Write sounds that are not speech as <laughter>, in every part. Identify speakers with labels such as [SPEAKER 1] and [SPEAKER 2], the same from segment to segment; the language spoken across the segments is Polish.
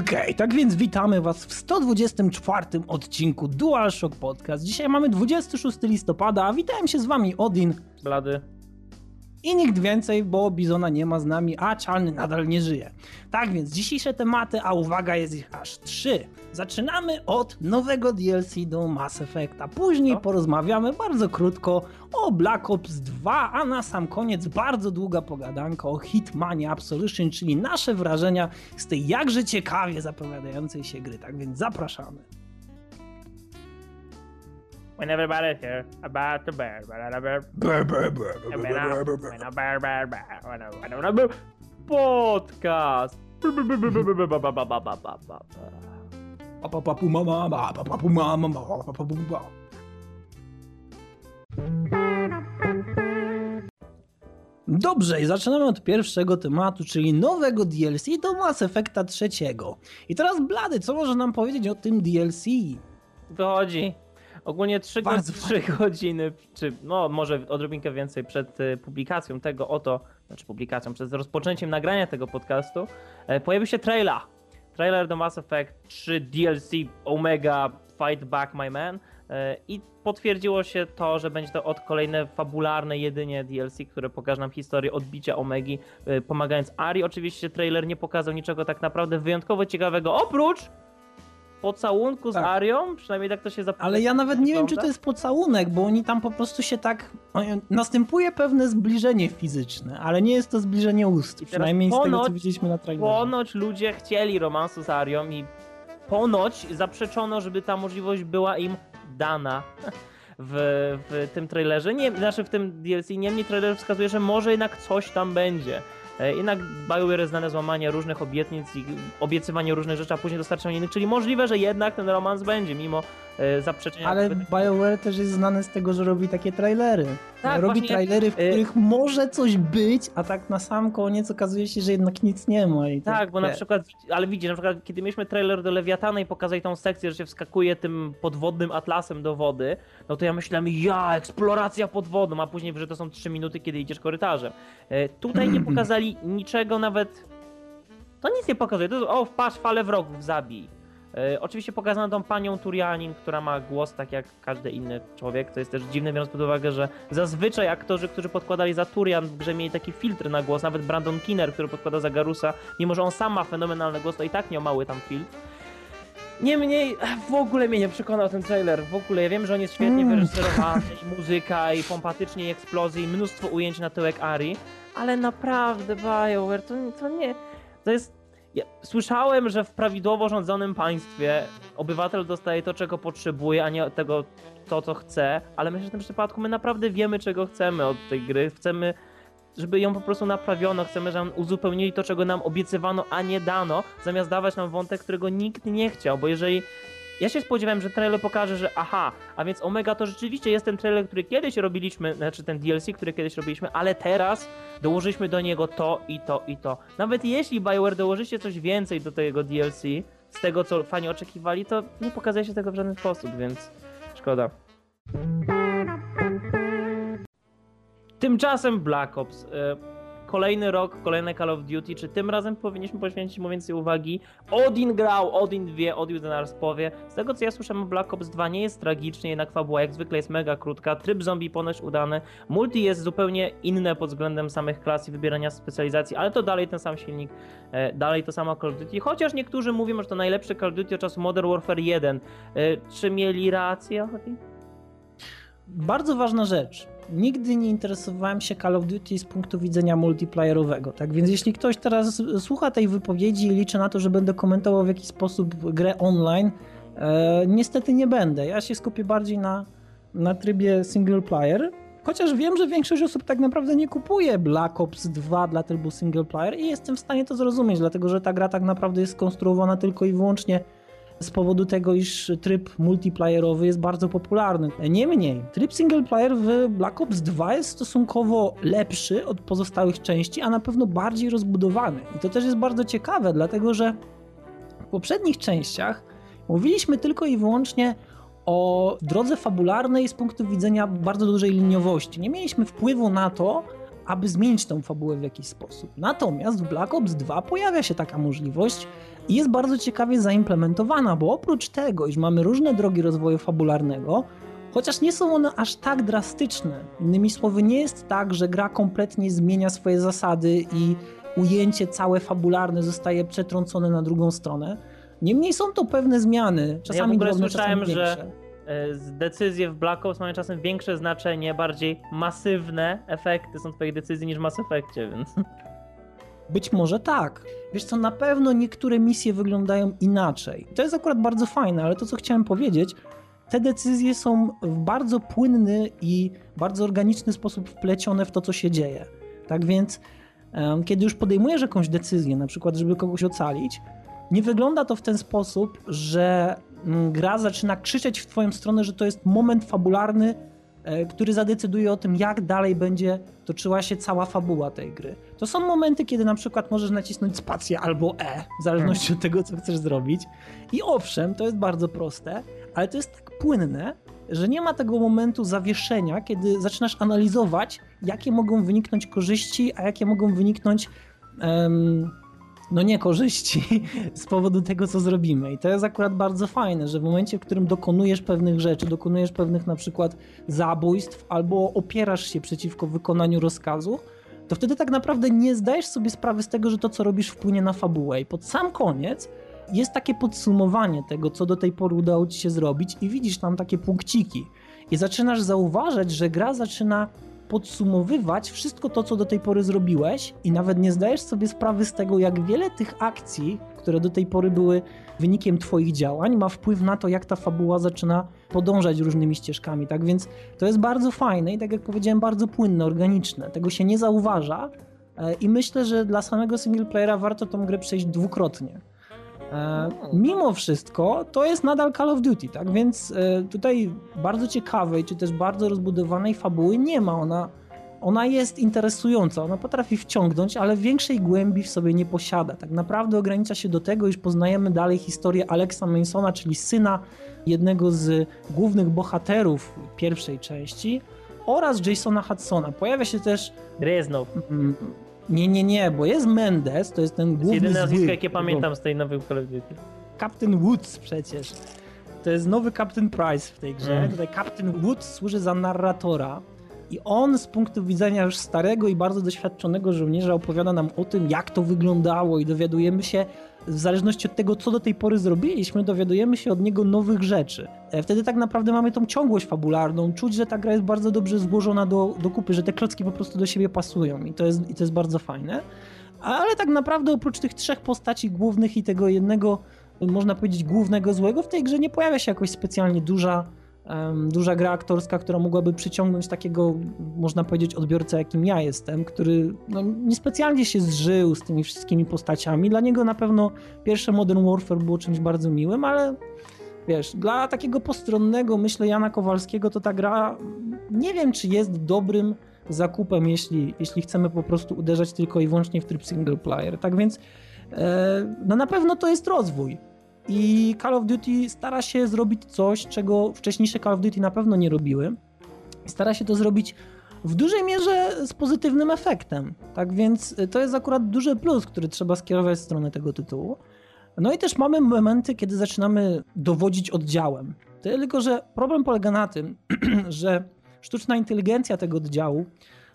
[SPEAKER 1] Okej, okay, tak więc witamy Was w 124 odcinku DualShock Podcast. Dzisiaj mamy 26 listopada, a witałem się z Wami Odin.
[SPEAKER 2] Blady.
[SPEAKER 1] I nikt więcej, bo Bizona nie ma z nami, a Czalny nadal nie żyje. Tak więc dzisiejsze tematy, a uwaga, jest ich aż trzy. Zaczynamy od nowego DLC do Mass Effecta. Później no. porozmawiamy bardzo krótko o Black Ops 2, a na sam koniec bardzo długa pogadanka o Hitmanie Absolution, czyli nasze wrażenia z tej jakże ciekawie zapowiadającej się gry. Tak więc zapraszamy
[SPEAKER 2] when everybody's here about the bear. Podcast.
[SPEAKER 1] Dobrze, i zaczynamy od pierwszego tematu, czyli nowego DLC do Mass Effecta trzeciego. I teraz Blady, co może nam powiedzieć o tym DLC?
[SPEAKER 2] Wychodzi Ogólnie 3, go 3 godziny, czy no może odrobinkę więcej przed y, publikacją tego oto, znaczy publikacją, przed rozpoczęciem nagrania tego podcastu, e, pojawił się trailer. Trailer do Mass Effect 3 DLC Omega Fight Back My Man e, i potwierdziło się to, że będzie to od kolejne fabularne jedynie DLC, które pokaże nam historię odbicia Omegi, e, pomagając Ari. Oczywiście trailer nie pokazał niczego tak naprawdę wyjątkowo ciekawego, oprócz pocałunku z tak. Arią, przynajmniej tak to się zapowiada.
[SPEAKER 1] Ale ja nawet nie wiem, czy to jest pocałunek, bo oni tam po prostu się tak... Następuje pewne zbliżenie fizyczne, ale nie jest to zbliżenie ust, przynajmniej ponoć, z tego, co widzieliśmy na trailerze.
[SPEAKER 2] Ponoć ludzie chcieli romansu z Arią i ponoć zaprzeczono, żeby ta możliwość była im dana. W, w tym trailerze, nie, znaczy w tym DLC, niemniej trailer wskazuje, że może jednak coś tam będzie. E, jednak BioWare znane złamanie różnych obietnic i obiecywanie różnych rzeczy, a później dostarczanie innych, czyli możliwe, że jednak ten romans będzie, mimo zaprzeczenia.
[SPEAKER 1] Ale BioWare też jest znane z tego, że robi takie trailery. Tak, robi właśnie, trailery, w e, których y może coś być, a tak na sam koniec okazuje się, że jednak nic nie ma.
[SPEAKER 2] tak, tak, bo na przykład, ale widzisz, na przykład kiedy mieliśmy trailer do Lewiatana i pokazali tą sekcję, że się wskakuje tym podwodnym atlasem do wody, no to ja myślałem, ja, eksploracja pod wodą, a później, że to są 3 minuty, kiedy idziesz korytarzem. Tutaj nie <clears throat> pokazali niczego nawet... To nic nie pokazuje, to jest, o, patrz, falę wrogów, zabij. E, oczywiście pokazano tą panią Turianin, która ma głos tak jak każdy inny człowiek, to jest też dziwne, biorąc pod uwagę, że zazwyczaj aktorzy, którzy podkładali za Turian w grze mieli taki filtr na głos, nawet Brandon Kinner, który podkłada za Garusa, mimo że on sam ma fenomenalny głos, to i tak miał mały tam filtr. Niemniej w ogóle mnie nie przekonał ten trailer. W ogóle ja wiem, że on jest świetnie mm. wyreżyserowany, i muzyka, i pompatycznie, i eksplozje, i mnóstwo ujęć na tyłek Ari, ale naprawdę BioWare to, to nie. To jest ja słyszałem, że w prawidłowo rządzonym państwie obywatel dostaje to, czego potrzebuje, a nie tego, to, co chce, ale myślę, że w tym przypadku my naprawdę wiemy, czego chcemy od tej gry. Chcemy, żeby ją po prostu naprawiono, chcemy, żeby uzupełnili to, czego nam obiecywano, a nie dano, zamiast dawać nam wątek, którego nikt nie chciał, bo jeżeli ja się spodziewałem, że trailer pokaże, że aha, a więc Omega to rzeczywiście jest ten trailer, który kiedyś robiliśmy, znaczy ten DLC, który kiedyś robiliśmy, ale teraz dołożyliśmy do niego to i to i to. Nawet jeśli Bioware dołożycie coś więcej do tego DLC, z tego co fani oczekiwali, to nie pokazuje się tego w żaden sposób, więc szkoda. Tymczasem Black Ops. Y kolejny rok, kolejne Call of Duty, czy tym razem powinniśmy poświęcić mu więcej uwagi? Odin grał, Odin wie, Odin zaraz powie. Z tego co ja słyszałem, Black Ops 2 nie jest tragicznie, jednak fabuła jak zwykle jest mega krótka, tryb zombie ponoć udany, multi jest zupełnie inne pod względem samych klas i wybierania specjalizacji, ale to dalej ten sam silnik, e, dalej to samo Call of Duty, chociaż niektórzy mówią, że to najlepsze Call of Duty od czasu Modern Warfare 1. E, czy mieli rację?
[SPEAKER 1] Bardzo ważna rzecz nigdy nie interesowałem się Call of Duty z punktu widzenia multiplayerowego. Tak więc jeśli ktoś teraz słucha tej wypowiedzi i liczy na to, że będę komentował w jakiś sposób grę online, e, niestety nie będę. Ja się skupię bardziej na, na trybie single player. Chociaż wiem, że większość osób tak naprawdę nie kupuje Black Ops 2 dla trybu single player i jestem w stanie to zrozumieć, dlatego że ta gra tak naprawdę jest skonstruowana tylko i wyłącznie z powodu tego, iż tryb multiplayerowy jest bardzo popularny. Niemniej, tryb single player w Black Ops 2 jest stosunkowo lepszy od pozostałych części, a na pewno bardziej rozbudowany. I to też jest bardzo ciekawe, dlatego że w poprzednich częściach mówiliśmy tylko i wyłącznie o drodze fabularnej z punktu widzenia bardzo dużej liniowości. Nie mieliśmy wpływu na to, aby zmienić tą fabułę w jakiś sposób. Natomiast w Black Ops 2 pojawia się taka możliwość i jest bardzo ciekawie zaimplementowana, bo oprócz tego, iż mamy różne drogi rozwoju fabularnego, chociaż nie są one aż tak drastyczne. Innymi słowy, nie jest tak, że gra kompletnie zmienia swoje zasady i ujęcie całe fabularne zostaje przetrącone na drugą stronę. Niemniej są to pewne zmiany, czasami
[SPEAKER 2] ja
[SPEAKER 1] drobne,
[SPEAKER 2] słyszałem,
[SPEAKER 1] czasami
[SPEAKER 2] że
[SPEAKER 1] większe.
[SPEAKER 2] e, z- decyzje w Black Ops mają czasem większe znaczenie, bardziej masywne efekty są twoich decyzji niż w Mass Effectie, więc...
[SPEAKER 1] Być może tak. Wiesz co, na pewno niektóre misje wyglądają inaczej. To jest akurat bardzo fajne, ale to co chciałem powiedzieć, te decyzje są w bardzo płynny i bardzo organiczny sposób wplecione w to, co się dzieje. Tak więc, em, kiedy już podejmujesz jakąś decyzję, na przykład, żeby kogoś ocalić, nie wygląda to w ten sposób, że gra zaczyna krzyczeć w twoją stronę, że to jest moment fabularny, e, który zadecyduje o tym, jak dalej będzie toczyła się cała fabuła tej gry. To są momenty, kiedy na przykład możesz nacisnąć spację albo E, w zależności od tego, co chcesz zrobić. I owszem, to jest bardzo proste, ale to jest tak płynne, że nie ma tego momentu zawieszenia, kiedy zaczynasz analizować, jakie mogą wyniknąć korzyści, a jakie mogą wyniknąć. em, no nie korzyści <laughs> z powodu tego, co zrobimy. I to jest akurat bardzo fajne, że w momencie, w którym dokonujesz pewnych rzeczy, dokonujesz pewnych na przykład zabójstw albo opierasz się przeciwko wykonaniu rozkazu, to wtedy tak naprawdę nie zdajesz sobie sprawy z tego, że to, co robisz, wpłynie na fabułę. I pod sam koniec jest takie podsumowanie tego, co do tej pory udało ci się zrobić, i widzisz tam takie punkciki. I zaczynasz zauważać, że gra zaczyna podsumowywać wszystko to, co do tej pory zrobiłeś, i nawet nie zdajesz sobie sprawy z tego, jak wiele tych akcji, które do tej pory były wynikiem Twoich działań, ma wpływ na to, jak ta fabuła zaczyna podążać różnymi ścieżkami. Tak więc to jest bardzo fajne i, tak jak powiedziałem, bardzo płynne, organiczne. Tego się nie zauważa. e, I myślę, że dla samego singleplayera warto tą grę przejść dwukrotnie. E, Mimo wszystko to jest nadal Call of Duty, tak więc e, tutaj bardzo ciekawej, czy też bardzo rozbudowanej fabuły nie ma. Ona, ona jest interesująca, ona potrafi wciągnąć, ale większej głębi w sobie nie posiada. Tak naprawdę ogranicza się do tego, iż poznajemy dalej historię Alexa Mansona, czyli syna jednego z głównych bohaterów pierwszej części oraz Jasona Hudsona. Pojawia się też
[SPEAKER 2] Gryznął.
[SPEAKER 1] Nie, nie, nie, bo jest Mendes, to jest ten
[SPEAKER 2] To jest
[SPEAKER 1] główny
[SPEAKER 2] jedyne nazwisko, jakie pamiętam z tej nowej Call of Duty.
[SPEAKER 1] Captain Woods przecież. To jest nowy Captain Price w tej grze.
[SPEAKER 2] Mm.
[SPEAKER 1] Tutaj Captain Woods służy za narratora. I on z punktu widzenia już starego i bardzo doświadczonego żołnierza opowiada nam o tym, jak to wyglądało i dowiadujemy się, w zależności od tego, co do tej pory zrobiliśmy, dowiadujemy się od niego nowych rzeczy. E, Wtedy tak naprawdę mamy tą ciągłość fabularną, czuć, że ta gra jest bardzo dobrze złożona do, do kupy, że te klocki po prostu do siebie pasują i to jest, i to jest bardzo fajne. Ale tak naprawdę oprócz tych trzech postaci głównych i tego jednego, można powiedzieć, głównego złego, w tej grze nie pojawia się jakoś specjalnie duża, duża gra aktorska, która mogłaby przyciągnąć takiego, można powiedzieć, odbiorcę, jakim ja jestem, który no, niespecjalnie się zżył z tymi wszystkimi postaciami. Dla niego na pewno pierwsze Modern Warfare było czymś bardzo miłym, ale wiesz, dla takiego postronnego, myślę, Jana Kowalskiego, to ta gra nie wiem, czy jest dobrym zakupem, jeśli, jeśli chcemy po prostu uderzać tylko i wyłącznie w tryb single player. Tak więc e, no na pewno to jest rozwój. I Call of Duty stara się zrobić coś, czego wcześniejsze Call of Duty na pewno nie robiły. Stara się to zrobić w dużej mierze z pozytywnym efektem. Tak więc e, to jest akurat duży plus, który trzeba skierować w stronę tego tytułu. No i też mamy momenty, kiedy zaczynamy dowodzić oddziałem. Tylko, że problem polega na tym, <clears throat> że sztuczna inteligencja tego oddziału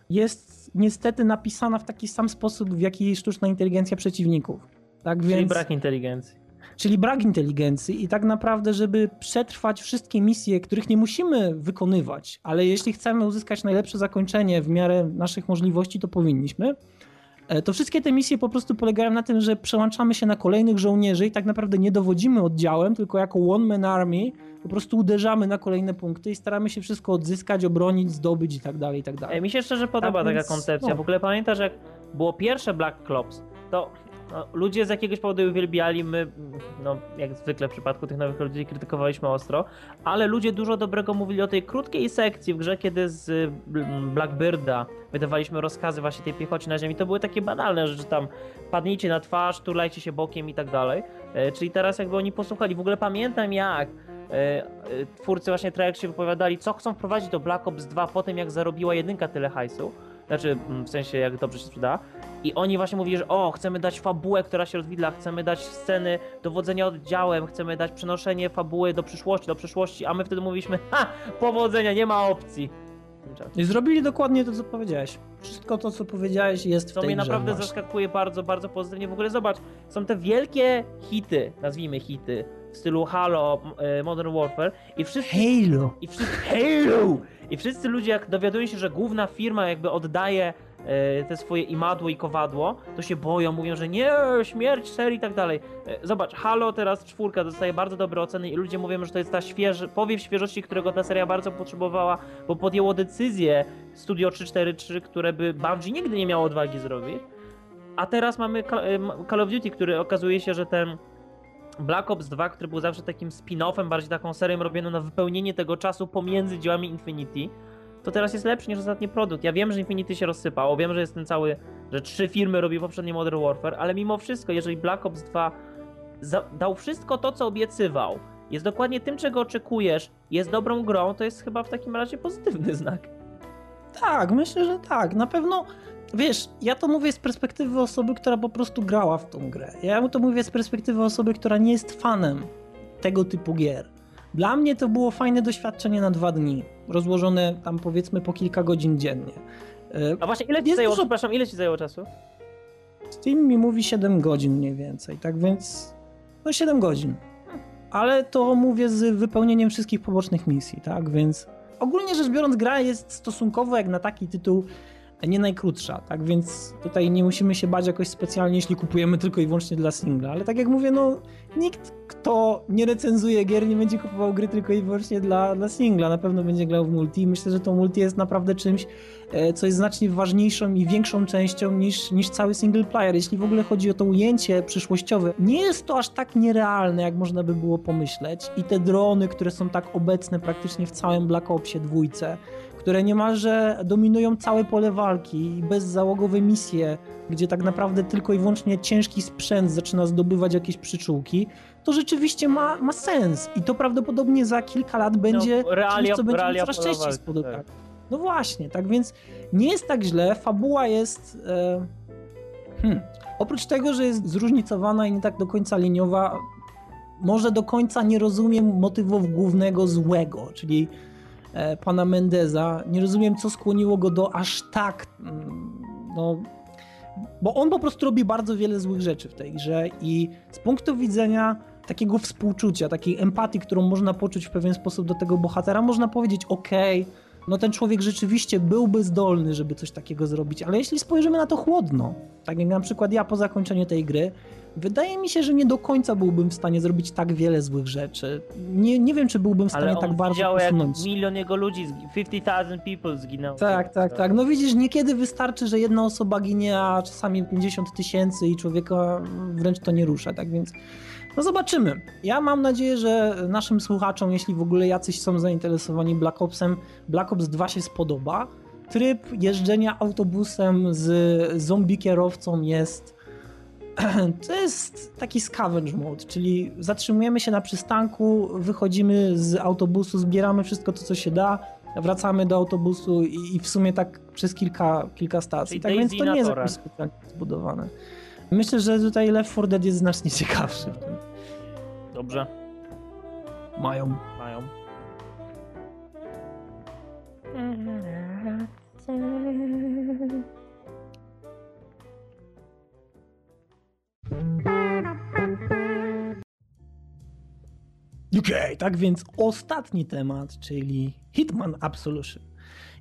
[SPEAKER 1] jest niestety napisana w taki sam sposób, w jaki sztuczna inteligencja przeciwników. Tak
[SPEAKER 2] Czyli
[SPEAKER 1] więc,
[SPEAKER 2] brak inteligencji.
[SPEAKER 1] Czyli brak inteligencji i tak naprawdę, żeby przetrwać wszystkie misje, których nie musimy wykonywać, ale jeśli chcemy uzyskać najlepsze zakończenie w miarę naszych możliwości, to powinniśmy. E, To wszystkie te misje po prostu polegają na tym, że przełączamy się na kolejnych żołnierzy i tak naprawdę nie dowodzimy oddziałem, tylko jako one man army po prostu uderzamy na kolejne punkty i staramy się wszystko odzyskać, obronić, zdobyć i tak dalej, i tak dalej.
[SPEAKER 2] Mi się szczerze podoba
[SPEAKER 1] Tak
[SPEAKER 2] taka
[SPEAKER 1] więc,
[SPEAKER 2] koncepcja.
[SPEAKER 1] no.
[SPEAKER 2] W ogóle pamiętasz, jak było pierwsze Black Ops, to no, ludzie z jakiegoś powodu uwielbiali, my, no jak zwykle w przypadku tych nowych ludzi krytykowaliśmy ostro, ale ludzie dużo dobrego mówili o tej krótkiej sekcji w grze, kiedy z y, Blackbirda wydawaliśmy rozkazy właśnie tej piechocie na ziemi. To były takie banalne rzeczy tam, padnijcie na twarz, turlajcie się bokiem i tak dalej. E, Czyli teraz jakby oni posłuchali. W ogóle pamiętam jak e, e, twórcy właśnie Treyarch się wypowiadali, co chcą wprowadzić do Black Ops 2 po tym, jak zarobiła jedynka tyle hajsu. Znaczy mm, w sensie jak dobrze się sprzeda. I oni właśnie mówili, że o, chcemy dać fabułę, która się rozwidla, chcemy dać sceny dowodzenia oddziałem, chcemy dać przenoszenie fabuły do przyszłości, do przyszłości, a my wtedy mówiliśmy, ha, powodzenia, nie ma opcji.
[SPEAKER 1] I zrobili dokładnie to, co powiedziałeś. Wszystko to, co powiedziałeś jest w
[SPEAKER 2] Co
[SPEAKER 1] tej
[SPEAKER 2] mnie naprawdę
[SPEAKER 1] właśnie.
[SPEAKER 2] zaskakuje bardzo, bardzo pozytywnie. W ogóle zobacz, są te wielkie hity, nazwijmy hity, w stylu Halo, e, Modern Warfare i wszyscy
[SPEAKER 1] Halo!
[SPEAKER 2] I wszyscy, Halo! I wszyscy ludzie, jak dowiadują się, że główna firma jakby oddaje e, te swoje imadło i kowadło, to się boją, mówią, że nie, śmierć serii i tak dalej. E, zobacz, Halo teraz czwórka dostaje bardzo dobre oceny i ludzie mówią, że to jest ta świeży, powiew świeżości, którego ta seria bardzo potrzebowała, bo podjęło decyzję Studio 343, które by Bungie nigdy nie miało odwagi zrobić. A teraz mamy e, Call of Duty, który okazuje się, że ten Black Ops 2, który był zawsze takim spin-offem, bardziej taką serią robioną na wypełnienie tego czasu pomiędzy dziełami Infinity, to teraz jest lepszy niż ostatni produkt. Ja wiem, że Infinity się rozsypało, wiem, że jest ten cały, że trzy firmy robiły poprzednie Modern Warfare, ale mimo wszystko, jeżeli Black Ops 2 za- dał wszystko to, co obiecywał, jest dokładnie tym, czego oczekujesz, jest dobrą grą, to jest chyba w takim razie pozytywny <laughs> znak.
[SPEAKER 1] Tak, myślę, że tak. Na pewno, wiesz, ja to mówię z perspektywy osoby, która po prostu grała w tą grę. Ja to mówię z perspektywy osoby, która nie jest fanem tego typu gier. Dla mnie to było fajne doświadczenie na dwa dni, rozłożone tam powiedzmy po kilka godzin dziennie. E,
[SPEAKER 2] A właśnie, ile ci
[SPEAKER 1] Jest
[SPEAKER 2] zajęło,
[SPEAKER 1] dużo-
[SPEAKER 2] przepraszam, ile ci zajęło czasu?
[SPEAKER 1] Steam mi mówi 7 godzin mniej więcej, tak więc no 7 godzin. Ale to mówię z wypełnieniem wszystkich pobocznych misji, tak więc ogólnie rzecz biorąc gra jest stosunkowo jak na taki tytuł nie najkrótsza, tak więc tutaj nie musimy się bać jakoś specjalnie, jeśli kupujemy tylko i wyłącznie dla singla, ale tak jak mówię, no nikt kto nie recenzuje gier nie będzie kupował gry tylko i wyłącznie dla, dla singla, na pewno będzie grał w multi i myślę, że to multi jest naprawdę czymś, e, co jest znacznie ważniejszą i większą częścią niż, niż cały single player. Jeśli w ogóle chodzi o to ujęcie przyszłościowe, nie jest to aż tak nierealne, jak można by było pomyśleć. I te drony, które są tak obecne praktycznie w całym Black Opsie dwójce, które niemalże dominują całe pole walki i bezzałogowe misje, gdzie tak naprawdę tylko i wyłącznie ciężki sprzęt zaczyna zdobywać jakieś przyczółki, to rzeczywiście ma, ma sens. I to prawdopodobnie za kilka lat będzie
[SPEAKER 2] no, realia,
[SPEAKER 1] czymś, co będzie coraz częściej spotykać.
[SPEAKER 2] tak.
[SPEAKER 1] No właśnie, tak więc nie jest tak źle. Fabuła jest. E, hmm, oprócz tego, że jest zróżnicowana i nie tak do końca liniowa, może do końca nie rozumiem motywów głównego złego, czyli pana Mendeza. Nie rozumiem, co skłoniło go do aż tak. mm, No, bo on po prostu robi bardzo wiele złych rzeczy w tej grze i z punktu widzenia takiego współczucia, takiej empatii, którą można poczuć w pewien sposób do tego bohatera, można powiedzieć, okej, no ten człowiek rzeczywiście byłby zdolny, żeby coś takiego zrobić, ale jeśli spojrzymy na to chłodno, tak jak na przykład ja po zakończeniu tej gry, wydaje mi się, że nie do końca byłbym w stanie zrobić tak wiele złych rzeczy. Nie, nie wiem, czy byłbym w stanie
[SPEAKER 2] Ale on
[SPEAKER 1] tak bardzo
[SPEAKER 2] widział, jak
[SPEAKER 1] posunąć.
[SPEAKER 2] milion jego ludzi, zgi- 50,000 people zginęło.
[SPEAKER 1] Tak, tak, tak. No widzisz, niekiedy wystarczy, że jedna osoba ginie, a czasami 50 tysięcy i człowieka wręcz to nie rusza, tak więc no zobaczymy. Ja mam nadzieję, że naszym słuchaczom, jeśli w ogóle jacyś są zainteresowani Black Opsem, Black Ops 2 się spodoba. Tryb jeżdżenia autobusem z zombie kierowcą jest <clears throat> to jest taki scavenge mode, czyli zatrzymujemy się na przystanku, wychodzimy z autobusu, zbieramy wszystko to, co się da, wracamy do autobusu i, i w sumie tak przez kilka, kilka stacji.
[SPEAKER 2] Czyli
[SPEAKER 1] tak
[SPEAKER 2] Daisy
[SPEAKER 1] więc to nie jest jakoś specjalnie zbudowane. Myślę, że tutaj Left 4 Dead jest znacznie <laughs> ciekawszy. w tym.
[SPEAKER 2] Dobrze,
[SPEAKER 1] Mają. Okej, tak więc ostatni temat, czyli Hitman Absolution.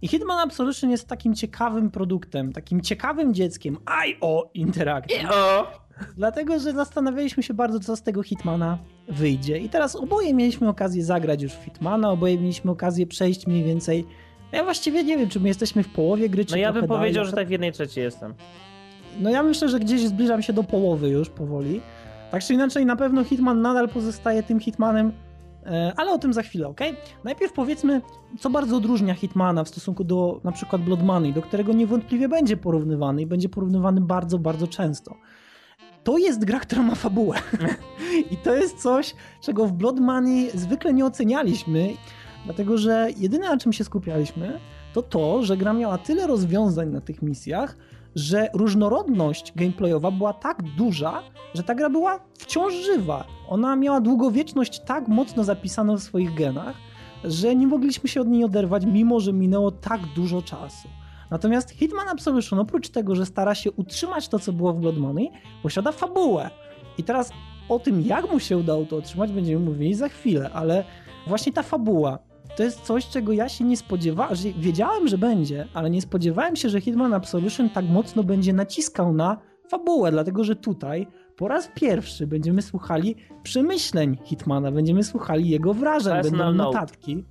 [SPEAKER 1] I Hitman Absolution jest takim ciekawym produktem, takim ciekawym dzieckiem IO Interactive.
[SPEAKER 2] O!
[SPEAKER 1] Dlatego, że zastanawialiśmy się bardzo, co z tego Hitmana wyjdzie. I teraz oboje mieliśmy okazję zagrać już w Hitmana, oboje mieliśmy okazję przejść mniej więcej. Ja właściwie nie wiem, czy my jesteśmy w połowie gry, czy
[SPEAKER 2] No ja bym powiedział,
[SPEAKER 1] dalej.
[SPEAKER 2] że tak w jednej trzeciej jestem.
[SPEAKER 1] No ja myślę, że gdzieś zbliżam się do połowy już powoli. Tak czy inaczej, na pewno Hitman nadal pozostaje tym Hitmanem, e, ale o tym za chwilę, ok? Najpierw powiedzmy, co bardzo odróżnia Hitmana w stosunku do na przykład Blood Money, do którego niewątpliwie będzie porównywany i będzie porównywany bardzo, bardzo często. To jest gra, która ma fabułę. <laughs> I to jest coś, czego w Blood Money zwykle nie ocenialiśmy, dlatego że jedyne na czym się skupialiśmy, to to, że gra miała tyle rozwiązań na tych misjach, że różnorodność gameplayowa była tak duża, że ta gra była wciąż żywa. Ona miała długowieczność tak mocno zapisaną w swoich genach, że nie mogliśmy się od niej oderwać, mimo że minęło tak dużo czasu. Natomiast Hitman Absolution, oprócz tego, że stara się utrzymać to, co było w Blood Money, posiada fabułę. I teraz o tym, jak mu się udało to otrzymać, będziemy mówili za chwilę, ale właśnie ta fabuła to jest coś, czego ja się nie spodziewałem, wiedziałem, że będzie, ale nie spodziewałem się, że Hitman Absolution tak mocno będzie naciskał na fabułę, dlatego że tutaj po raz pierwszy będziemy słuchali przemyśleń Hitmana, będziemy słuchali jego wrażeń, będą
[SPEAKER 2] Personal
[SPEAKER 1] notatki,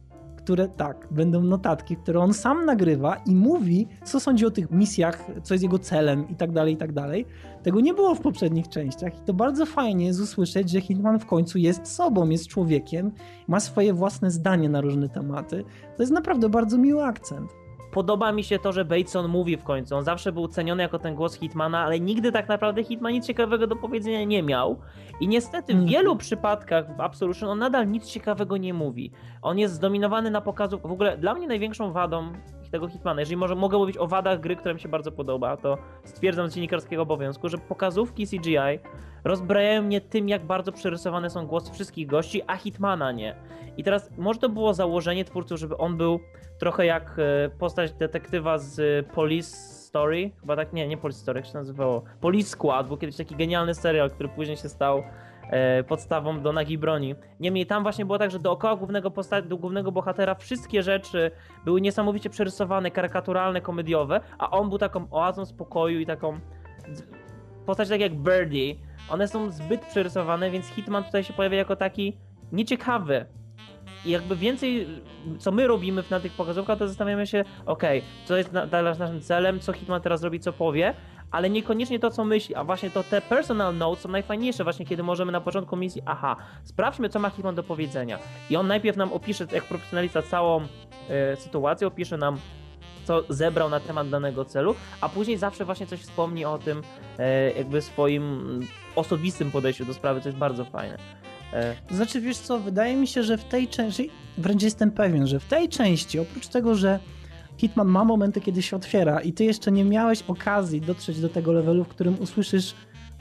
[SPEAKER 1] które tak, będą notatki, które on sam nagrywa i mówi, co sądzi o tych misjach, co jest jego celem i tak dalej, i tak dalej. Tego nie było w poprzednich częściach i to bardzo fajnie jest usłyszeć, że Hitman w końcu jest sobą, jest człowiekiem, ma swoje własne zdanie na różne tematy. To jest naprawdę bardzo miły akcent.
[SPEAKER 2] Podoba mi się to, że Bateson mówi w końcu. On zawsze był ceniony jako ten głos Hitmana, ale nigdy tak naprawdę Hitman nic ciekawego do powiedzenia nie miał. I niestety w
[SPEAKER 1] Mhm.
[SPEAKER 2] wielu przypadkach w Absolution on nadal nic ciekawego nie mówi. On jest zdominowany na pokazu. W ogóle dla mnie największą wadą tego Hitmana, jeżeli może, mogę mówić o wadach gry, która mi się bardzo podoba, to stwierdzam z dziennikarskiego obowiązku, że pokazówki CGI rozbrajają mnie tym, jak bardzo przerysowane są głosy wszystkich gości, a Hitmana nie. I teraz może to było założenie twórców, żeby on był trochę jak e, postać detektywa z e, Police Story, chyba tak, nie, nie Police Story, jak się nazywało, Police Squad, był kiedyś taki genialny serial, który później się stał podstawą do Nagi Broni. Niemniej tam właśnie było tak, że dookoła głównego, do głównego bohatera wszystkie rzeczy były niesamowicie przerysowane, karykaturalne, komediowe, a on był taką oazą spokoju i taką postać tak jak Birdie. One są zbyt przerysowane, więc Hitman tutaj się pojawia jako taki nieciekawy. I jakby więcej, co my robimy na tych pokazówkach, to zastanawiamy się, okej, co jest naszym celem, co Hitman teraz robi, co powie, ale niekoniecznie to, co myśli, a właśnie to te personal notes są najfajniejsze właśnie, kiedy możemy na początku misji, aha, sprawdźmy, co ma Hitman do powiedzenia. I on najpierw nam opisze, jak profesjonalista, całą e, sytuację, opisze nam, co zebrał na temat danego celu, a później zawsze właśnie coś wspomni o tym, e, jakby swoim osobistym podejściu do sprawy, co jest bardzo fajne. E,
[SPEAKER 1] To znaczy, wiesz co, wydaje mi się, że w tej części, wręcz jestem pewien, że w tej części, oprócz tego, że Hitman ma momenty, kiedy się otwiera i ty jeszcze nie miałeś okazji dotrzeć do tego levelu, w którym usłyszysz,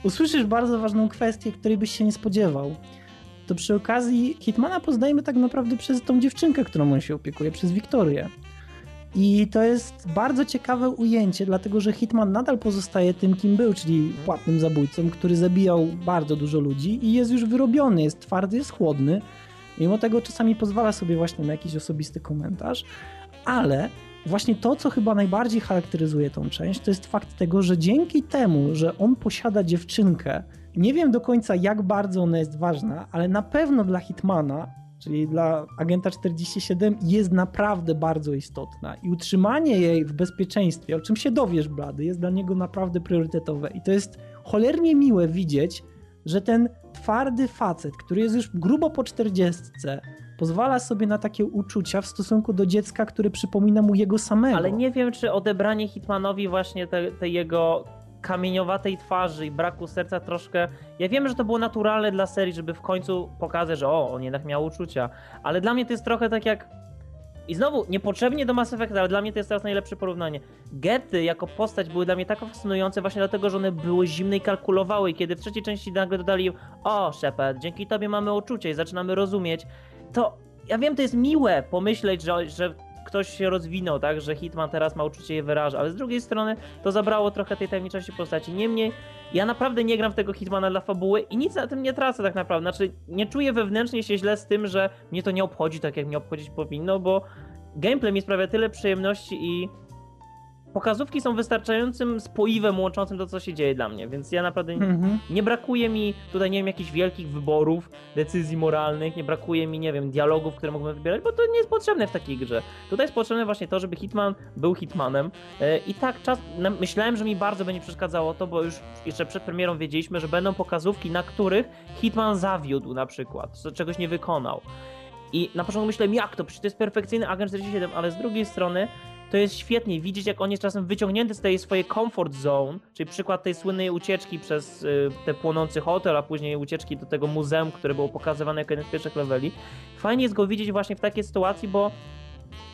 [SPEAKER 1] usłyszysz bardzo ważną kwestię, której byś się nie spodziewał. To przy okazji Hitmana poznajemy tak naprawdę przez tą dziewczynkę, którą on się opiekuje, przez Wiktorię. I to jest bardzo ciekawe ujęcie, dlatego że Hitman nadal pozostaje tym, kim był, czyli płatnym zabójcą, który zabijał bardzo dużo ludzi i jest już wyrobiony, jest twardy, jest chłodny. Mimo tego czasami pozwala sobie właśnie na jakiś osobisty komentarz, ale właśnie to, co chyba najbardziej charakteryzuje tą część, to jest fakt tego, że dzięki temu, że on posiada dziewczynkę, nie wiem do końca jak bardzo ona jest ważna, ale na pewno dla Hitmana czyli dla agenta 47 jest naprawdę bardzo istotna. I utrzymanie jej w bezpieczeństwie, o czym się dowiesz blady, jest dla niego naprawdę priorytetowe. I to jest cholernie miłe widzieć, że ten twardy facet, który jest już grubo po 40, pozwala sobie na takie uczucia w stosunku do dziecka, które przypomina mu jego samego.
[SPEAKER 2] Ale nie wiem, czy odebranie Hitmanowi właśnie tej te jego kamieniowatej twarzy i braku serca troszkę. Ja wiem, że to było naturalne dla serii, żeby w końcu pokazać, że o, on jednak miał uczucia. Ale dla mnie to jest trochę tak jak. I znowu, niepotrzebnie do Mass Effect, ale dla mnie to jest teraz najlepsze porównanie. Gety jako postać były dla mnie tak fascynujące właśnie dlatego, że one były zimne i kalkulowały i kiedy w trzeciej części nagle dodali o, Shepard, dzięki tobie mamy uczucie i zaczynamy rozumieć, to ja wiem, to jest miłe pomyśleć, że, że ktoś się rozwinął, tak, że Hitman teraz ma uczucie je wyraża, ale z drugiej strony to zabrało trochę tej tajemniczości postaci. Niemniej, ja naprawdę nie gram w tego Hitmana dla fabuły i nic na tym nie tracę tak naprawdę. Znaczy, nie czuję wewnętrznie się źle z tym, że mnie to nie obchodzi tak, jak mnie obchodzić powinno, bo gameplay mi sprawia tyle przyjemności i pokazówki są wystarczającym spoiwem łączącym to, co się dzieje dla mnie, więc ja naprawdę
[SPEAKER 1] Mhm.
[SPEAKER 2] nie brakuje mi tutaj, nie wiem, jakichś wielkich wyborów, decyzji moralnych, nie brakuje mi, nie wiem, dialogów, które mógłbym wybierać, bo to nie jest potrzebne w takiej grze. Tutaj jest potrzebne właśnie to, żeby Hitman był Hitmanem E, i tak czas, myślałem, że mi bardzo będzie przeszkadzało to, bo już jeszcze przed premierą wiedzieliśmy, że będą pokazówki, na których Hitman zawiódł na przykład, czegoś nie wykonał. I na początku myślałem, jak to, przecież to jest perfekcyjny Agent 47, ale z drugiej strony to jest świetnie widzieć, jak on jest czasem wyciągnięty z tej swojej comfort zone, czyli przykład tej słynnej ucieczki przez y, ten płonący hotel, a później ucieczki do tego muzeum, które było pokazywane jako jeden z pierwszych leveli. Fajnie jest go widzieć właśnie w takiej sytuacji, bo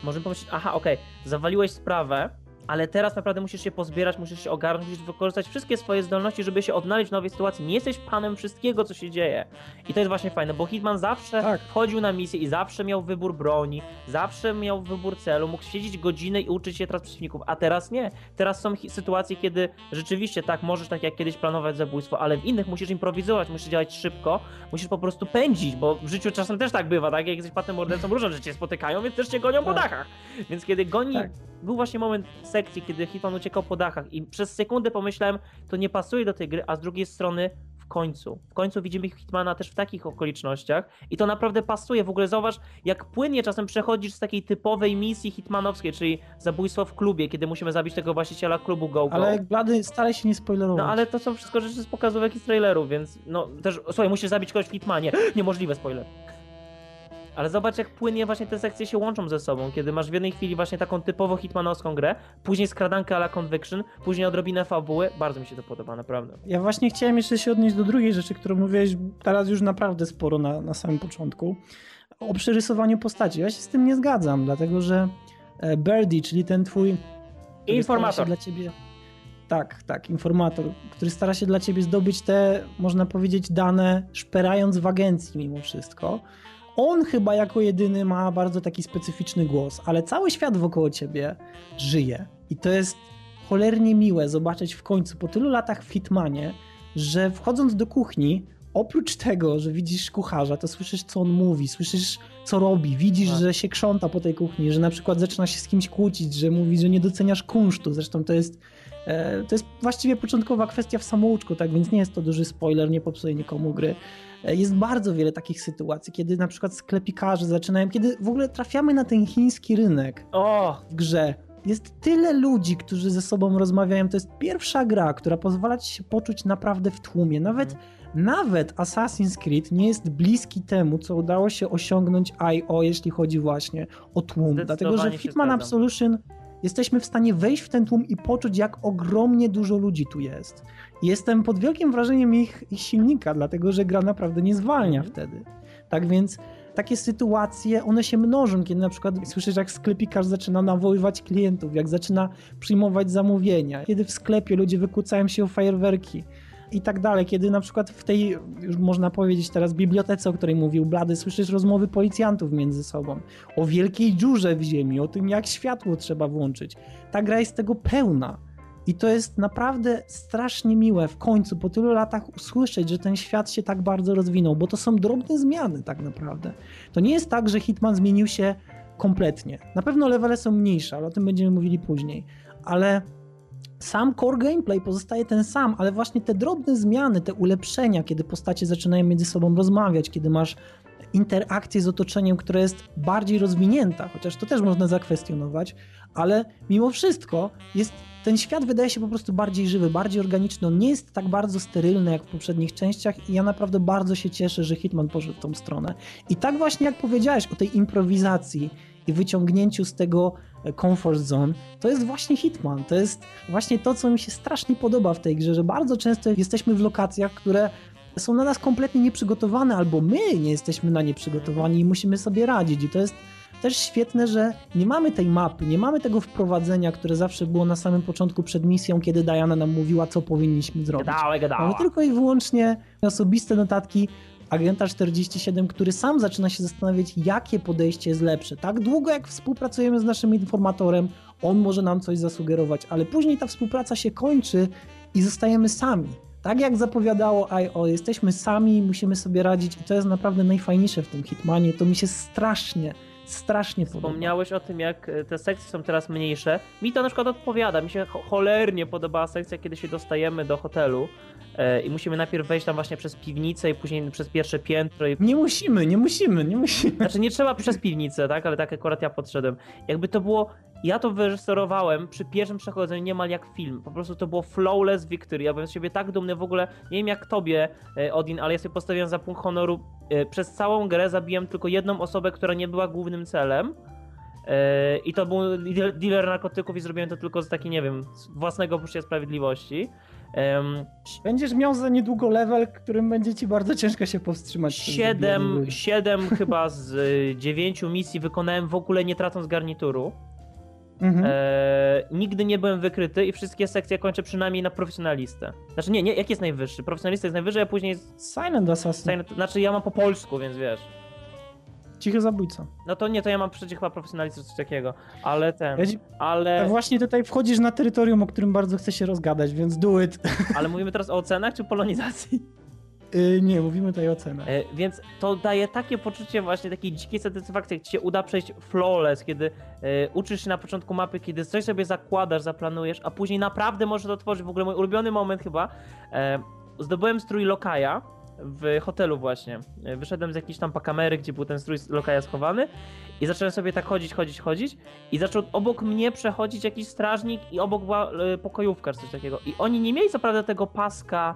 [SPEAKER 2] możemy pomyśleć, aha, okej, zawaliłeś sprawę, ale teraz naprawdę musisz się pozbierać, musisz się ogarnąć, musisz wykorzystać wszystkie swoje zdolności, żeby się odnaleźć w nowej sytuacji. Nie jesteś panem wszystkiego, co się dzieje. I to jest właśnie fajne, bo Hitman zawsze
[SPEAKER 1] Tak.
[SPEAKER 2] wchodził na misję i zawsze miał wybór broni, zawsze miał wybór celu, mógł siedzieć godzinę i uczyć się teraz przeciwników, a teraz nie. Teraz są sytuacje, kiedy rzeczywiście tak, możesz tak jak kiedyś planować zabójstwo, ale w innych musisz improwizować, musisz działać szybko, musisz po prostu pędzić, bo w życiu czasem też tak bywa, tak? Jak jesteś patem mordercą, różne rzeczy cię spotykają, więc też cię gonią po
[SPEAKER 1] Tak.
[SPEAKER 2] dachach. Więc kiedy goni,
[SPEAKER 1] Tak.
[SPEAKER 2] był właśnie moment sekcji, kiedy Hitman uciekał po dachach i przez sekundę pomyślałem, to nie pasuje do tej gry, a z drugiej strony w końcu. W końcu widzimy Hitmana też w takich okolicznościach i to naprawdę pasuje. W ogóle zauważ, jak płynnie czasem przechodzisz z takiej typowej misji hitmanowskiej, czyli zabójstwo w klubie, kiedy musimy zabić tego właściciela klubu Go Go.
[SPEAKER 1] Ale Blady, staraj się nie spoilerować.
[SPEAKER 2] No ale to są wszystko rzeczy z pokazówek i z trailerów, więc no też, słuchaj, musisz zabić kogoś w Hitmanie. <gasps> Niemożliwe, spoiler. Ale zobacz, jak płynnie właśnie te sekcje się łączą ze sobą, kiedy masz w jednej chwili właśnie taką typowo hitmanowską grę, później skradankę ala Conviction, później odrobinę fabuły. Bardzo mi się to podoba, naprawdę.
[SPEAKER 1] Ja właśnie chciałem jeszcze się odnieść do drugiej rzeczy, którą mówiłeś teraz już naprawdę sporo na, na samym początku. O przerysowaniu postaci. Ja się z tym nie zgadzam, dlatego że e, Birdie, czyli ten twój...
[SPEAKER 2] Informator.
[SPEAKER 1] Dla ciebie... Tak, tak, informator, który stara się dla ciebie zdobyć te, można powiedzieć, dane, szperając w agencji mimo wszystko. On chyba jako jedyny ma bardzo taki specyficzny głos, ale cały świat wokoło ciebie żyje. I to jest cholernie miłe zobaczyć w końcu po tylu latach w Hitmanie, że wchodząc do kuchni, oprócz tego, że widzisz kucharza, to słyszysz, co on mówi, słyszysz, co robi, widzisz,
[SPEAKER 2] Tak.
[SPEAKER 1] że się krząta po tej kuchni, że na przykład zaczyna się z kimś kłócić, że mówi, że nie doceniasz kunsztu. Zresztą to jest, to jest właściwie początkowa kwestia w samouczku, tak więc nie jest to duży spoiler, nie popsuje nikomu gry. E, Jest bardzo wiele takich sytuacji, kiedy na przykład sklepikarze zaczynają, kiedy w ogóle trafiamy na ten chiński rynek,
[SPEAKER 2] O!
[SPEAKER 1] w grze. Jest tyle ludzi, którzy ze sobą rozmawiają. To jest pierwsza gra, która pozwala ci się poczuć naprawdę w tłumie. Nawet, nawet Assassin's Creed nie jest bliski temu, co udało się osiągnąć IO, jeśli chodzi właśnie o tłum. Dlatego, że Hitman. Absolution jesteśmy w stanie wejść w ten tłum i poczuć, jak ogromnie dużo ludzi tu jest. Jestem pod wielkim wrażeniem ich, ich silnika, dlatego że gra naprawdę nie zwalnia
[SPEAKER 2] Mhm.
[SPEAKER 1] wtedy. Tak więc takie sytuacje, one się mnożą, kiedy na przykład słyszysz, jak sklepikarz zaczyna nawoływać klientów, jak zaczyna przyjmować zamówienia, kiedy w sklepie ludzie wykłócają się o fajerwerki i tak dalej, kiedy na przykład w tej, już można powiedzieć teraz, bibliotece, o której mówił Blady, słyszysz rozmowy policjantów między sobą, o wielkiej dziurze w ziemi, o tym, jak światło trzeba włączyć. Ta gra jest tego pełna. I to jest naprawdę strasznie miłe w końcu po tylu latach usłyszeć, że ten świat się tak bardzo rozwinął, bo to są drobne zmiany tak naprawdę. To nie jest tak, że Hitman zmienił się kompletnie. Na pewno levele są mniejsze, ale o tym będziemy mówili później. Ale sam core gameplay pozostaje ten sam, ale właśnie te drobne zmiany, te ulepszenia, kiedy postacie zaczynają między sobą rozmawiać, kiedy masz interakcję z otoczeniem, która jest bardziej rozwinięta, chociaż to też można zakwestionować, ale mimo wszystko jest ten świat wydaje się po prostu bardziej żywy, bardziej organiczny. On nie jest tak bardzo sterylny jak w poprzednich częściach i ja naprawdę bardzo się cieszę, że Hitman poszedł w tą stronę. I tak właśnie jak powiedziałeś o tej improwizacji i wyciągnięciu z tego comfort zone, to jest właśnie Hitman. To jest właśnie to, co mi się strasznie podoba w tej grze, że bardzo często jesteśmy w lokacjach, które są na nas kompletnie nieprzygotowane, albo my nie jesteśmy na nie przygotowani i musimy sobie radzić. I to jest też świetne, że nie mamy tej mapy, nie mamy tego wprowadzenia, które zawsze było na samym początku przed misją, kiedy Diana nam mówiła, co powinniśmy zrobić.
[SPEAKER 2] Gadałe,
[SPEAKER 1] Mamy
[SPEAKER 2] gadała.
[SPEAKER 1] tylko i wyłącznie osobiste notatki agenta 47, który sam zaczyna się zastanawiać, jakie podejście jest lepsze. Tak długo jak współpracujemy z naszym informatorem, on może nam coś zasugerować, ale później ta współpraca się kończy i zostajemy sami. Tak jak zapowiadało IO, jesteśmy sami, musimy sobie radzić i to jest naprawdę najfajniejsze w tym Hitmanie. To mi się strasznie, strasznie podoba.
[SPEAKER 2] Wspomniałeś o tym, jak e, te sekcje są teraz mniejsze. Mi to na przykład odpowiada. Mi się cho- cholernie podobała sekcja, kiedy się dostajemy do hotelu e, i musimy najpierw wejść tam właśnie przez piwnicę i później przez pierwsze piętro. I...
[SPEAKER 1] Nie musimy, nie musimy, nie musimy.
[SPEAKER 2] Znaczy nie trzeba przez piwnicę, tak? Ale tak akurat ja podszedłem. Jakby to było... Ja to wyreżyserowałem przy pierwszym przechodzeniu niemal jak film. Po prostu to było flawless victory. Ja byłem z siebie tak dumny w ogóle. Nie wiem jak tobie, e, Odin, ale ja sobie postawiłem za punkt honoru. e, Przez całą grę zabiłem tylko jedną osobę, która nie była głównym celem. E, I to był dealer- narkotyków i zrobiłem to tylko z takiej, nie wiem, z własnego poczucia sprawiedliwości. Em,
[SPEAKER 1] Będziesz miał za niedługo level, którym będzie ci bardzo ciężko się powstrzymać.
[SPEAKER 2] Siedem, siedem <laughs> chyba z dziewięciu misji wykonałem w ogóle nie tracąc garnituru.
[SPEAKER 1] Mhm.
[SPEAKER 2] E, nigdy nie byłem wykryty i wszystkie sekcje kończę przynajmniej na profesjonalistę. Znaczy nie, nie, jaki jest najwyższy? Profesjonalista jest najwyżej, a później jest...
[SPEAKER 1] Silent Assassin.
[SPEAKER 2] Znaczy ja mam po polsku, więc wiesz.
[SPEAKER 1] Cichy zabójca.
[SPEAKER 2] No to nie, to ja mam przecież chyba profesjonalistę coś takiego. Ale ten,
[SPEAKER 1] Ja ci,
[SPEAKER 2] ale,
[SPEAKER 1] a właśnie tutaj wchodzisz na terytorium, o którym bardzo chcę się rozgadać, więc do it.
[SPEAKER 2] ale mówimy teraz o ocenach czy polonizacji?
[SPEAKER 1] Yy, nie, mówimy tutaj o cenach.
[SPEAKER 2] E, Więc to daje takie poczucie właśnie takiej dzikiej satysfakcji, jak ci się uda przejść flawless, kiedy e, uczysz się na początku mapy, kiedy coś sobie zakładasz, zaplanujesz, a później naprawdę możesz otworzyć. W ogóle mój ulubiony moment chyba, e, zdobyłem strój Lokaja w hotelu właśnie. Wyszedłem z jakiejś tam kamery, gdzie był ten strój Lokaja schowany i zacząłem sobie tak chodzić, chodzić, chodzić i zaczął obok mnie przechodzić jakiś strażnik i obok była pokojówka czy coś takiego. I oni nie mieli co prawda tego paska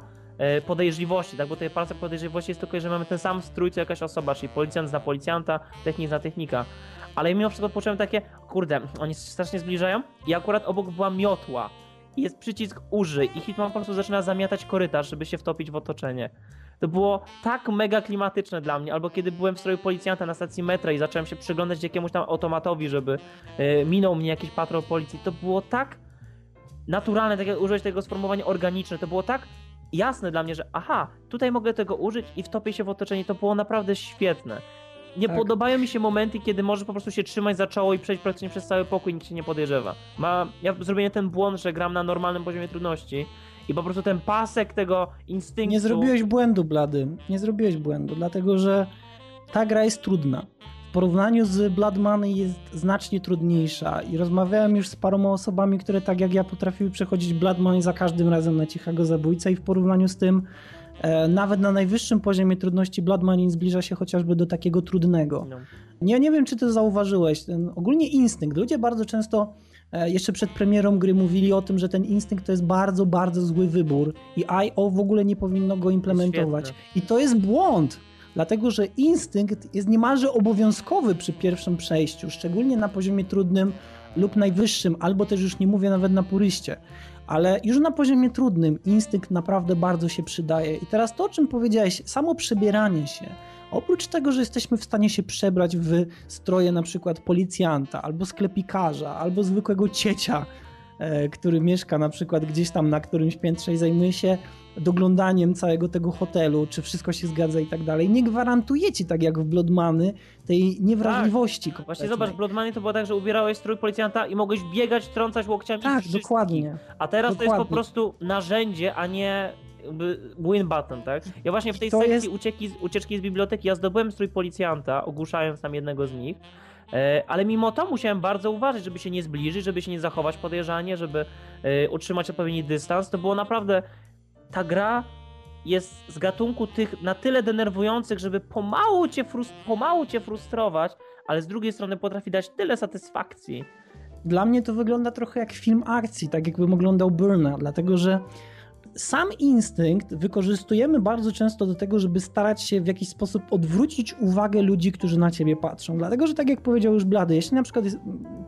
[SPEAKER 2] podejrzliwości, tak? Bo tutaj pasek podejrzliwości jest tylko, że mamy ten sam strój co jakaś osoba, czyli policjant zna policjanta, technik zna technika. Ale mimo wszystko poczułem takie, kurde, oni się strasznie zbliżają i akurat obok była miotła. I jest przycisk użyj i Hitman po prostu zaczyna zamiatać korytarz, żeby się wtopić w otoczenie. To było tak mega klimatyczne dla mnie, albo kiedy byłem w stroju policjanta na stacji metra i zacząłem się przyglądać jakiemuś tam automatowi, żeby e, minął mnie jakiś patrol policji, to było tak naturalne, tak jak użyłeś tego sformułowania organiczne, to było tak jasne dla mnie, że aha, tutaj mogę tego użyć i wtopię się w otoczenie, to było naprawdę świetne. Nie
[SPEAKER 1] Tak.
[SPEAKER 2] podobają mi się momenty, kiedy możesz po prostu się trzymać za czoło i przejść praktycznie przez cały pokój i nikt się nie podejrzewa. Ma, ja zrobiłem ten błąd, że gram na normalnym poziomie trudności i po prostu ten pasek tego instynktu...
[SPEAKER 1] Nie zrobiłeś błędu, Blady. Nie zrobiłeś błędu, dlatego że ta gra jest trudna. W porównaniu z Blood Money jest znacznie trudniejsza i rozmawiałem już z paroma osobami, które tak jak ja potrafiły przechodzić Blood Money za każdym razem na cichego zabójcę i w porównaniu z tym e, nawet na najwyższym poziomie trudności Blood Money zbliża się chociażby do takiego trudnego.
[SPEAKER 2] No.
[SPEAKER 1] Nie, nie wiem, czy ty zauważyłeś, ten ogólnie instynkt. Ludzie bardzo często e, jeszcze przed premierą gry mówili o tym, że ten instynkt to jest bardzo, bardzo zły wybór i IO w ogóle nie powinno go implementować.
[SPEAKER 2] Świetne.
[SPEAKER 1] I to jest błąd, dlatego że instynkt jest niemalże obowiązkowy przy pierwszym przejściu, szczególnie na poziomie trudnym lub najwyższym, albo też już nie mówię nawet na puryście. Ale już na poziomie trudnym instynkt naprawdę bardzo się przydaje. I teraz to, o czym powiedziałeś, samo przebieranie się, Oprócz tego, że jesteśmy w stanie się przebrać w stroje na przykład policjanta, albo sklepikarza, albo zwykłego ciecia, który mieszka na przykład gdzieś tam na którymś piętrze i zajmuje się doglądaniem całego tego hotelu, czy wszystko się zgadza i tak dalej. Nie gwarantuje ci, tak jak w Bloodmany, tej niewrażliwości.
[SPEAKER 2] Właśnie
[SPEAKER 1] kompletnej.
[SPEAKER 2] zobacz, w Blood Money to było tak, że ubierałeś strój policjanta i mogłeś biegać, trącać łokciami
[SPEAKER 1] Tak, dokładnie.
[SPEAKER 2] A teraz to jest po
[SPEAKER 1] Dokładnie.
[SPEAKER 2] prostu narzędzie, a nie win button, tak? Ja właśnie w tej sekcji
[SPEAKER 1] jest-
[SPEAKER 2] ucieki, ucieczki z biblioteki, ja zdobyłem strój policjanta, ogłuszając tam jednego z nich, e, ale mimo to musiałem bardzo uważać, żeby się nie zbliżyć, żeby się nie zachować podejrzanie, żeby e, utrzymać odpowiedni dystans. To było naprawdę... Ta gra jest z gatunku tych na tyle denerwujących, żeby pomału cię, pomału cię frustrować, ale z drugiej strony potrafi dać tyle satysfakcji.
[SPEAKER 1] Dla mnie to wygląda trochę jak film akcji, tak jakbym oglądał Burna, dlatego że sam instynkt wykorzystujemy bardzo często do tego, żeby starać się w jakiś sposób odwrócić uwagę ludzi, którzy na ciebie patrzą. Dlatego, że tak jak powiedział już Blady, jeśli na przykład jest,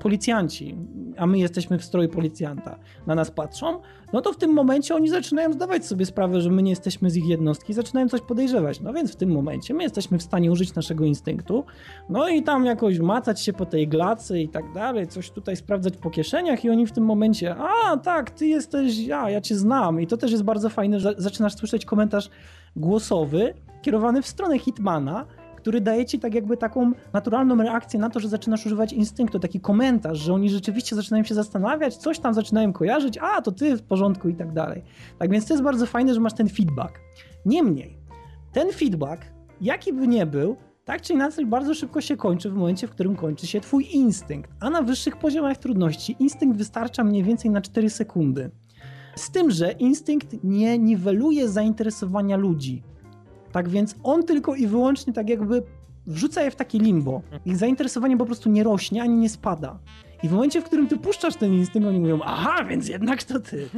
[SPEAKER 1] policjanci, a my jesteśmy w stroju policjanta, na nas patrzą, no to w tym momencie oni zaczynają zdawać sobie sprawę, że my nie jesteśmy z ich jednostki, zaczynają coś podejrzewać. No więc w tym momencie my jesteśmy w stanie użyć naszego instynktu, no i tam jakoś macać się po tej glacy i tak dalej, coś tutaj sprawdzać po kieszeniach i oni w tym momencie, a tak, ty jesteś ja, ja cię znam. I to też jest bardzo fajne, że zaczynasz słyszeć komentarz głosowy kierowany w stronę Hitmana, który daje ci tak jakby taką naturalną reakcję na to, że zaczynasz używać instynktu, taki komentarz, że oni rzeczywiście zaczynają się zastanawiać, coś tam zaczynają kojarzyć, a to ty w porządku i tak dalej. Tak więc to jest bardzo fajne, że masz ten feedback. Niemniej, ten feedback, jaki by nie był, tak czy inaczej bardzo szybko się kończy w momencie, w którym kończy się twój instynkt. A na wyższych poziomach trudności instynkt wystarcza mniej więcej na 4 sekundy. Z tym, że instynkt nie niweluje zainteresowania ludzi. Tak więc on tylko i wyłącznie tak jakby wrzuca je w takie limbo. Ich zainteresowanie po prostu nie rośnie ani nie spada. I w momencie, w którym ty puszczasz ten instynkt, oni mówią, aha, więc jednak to ty.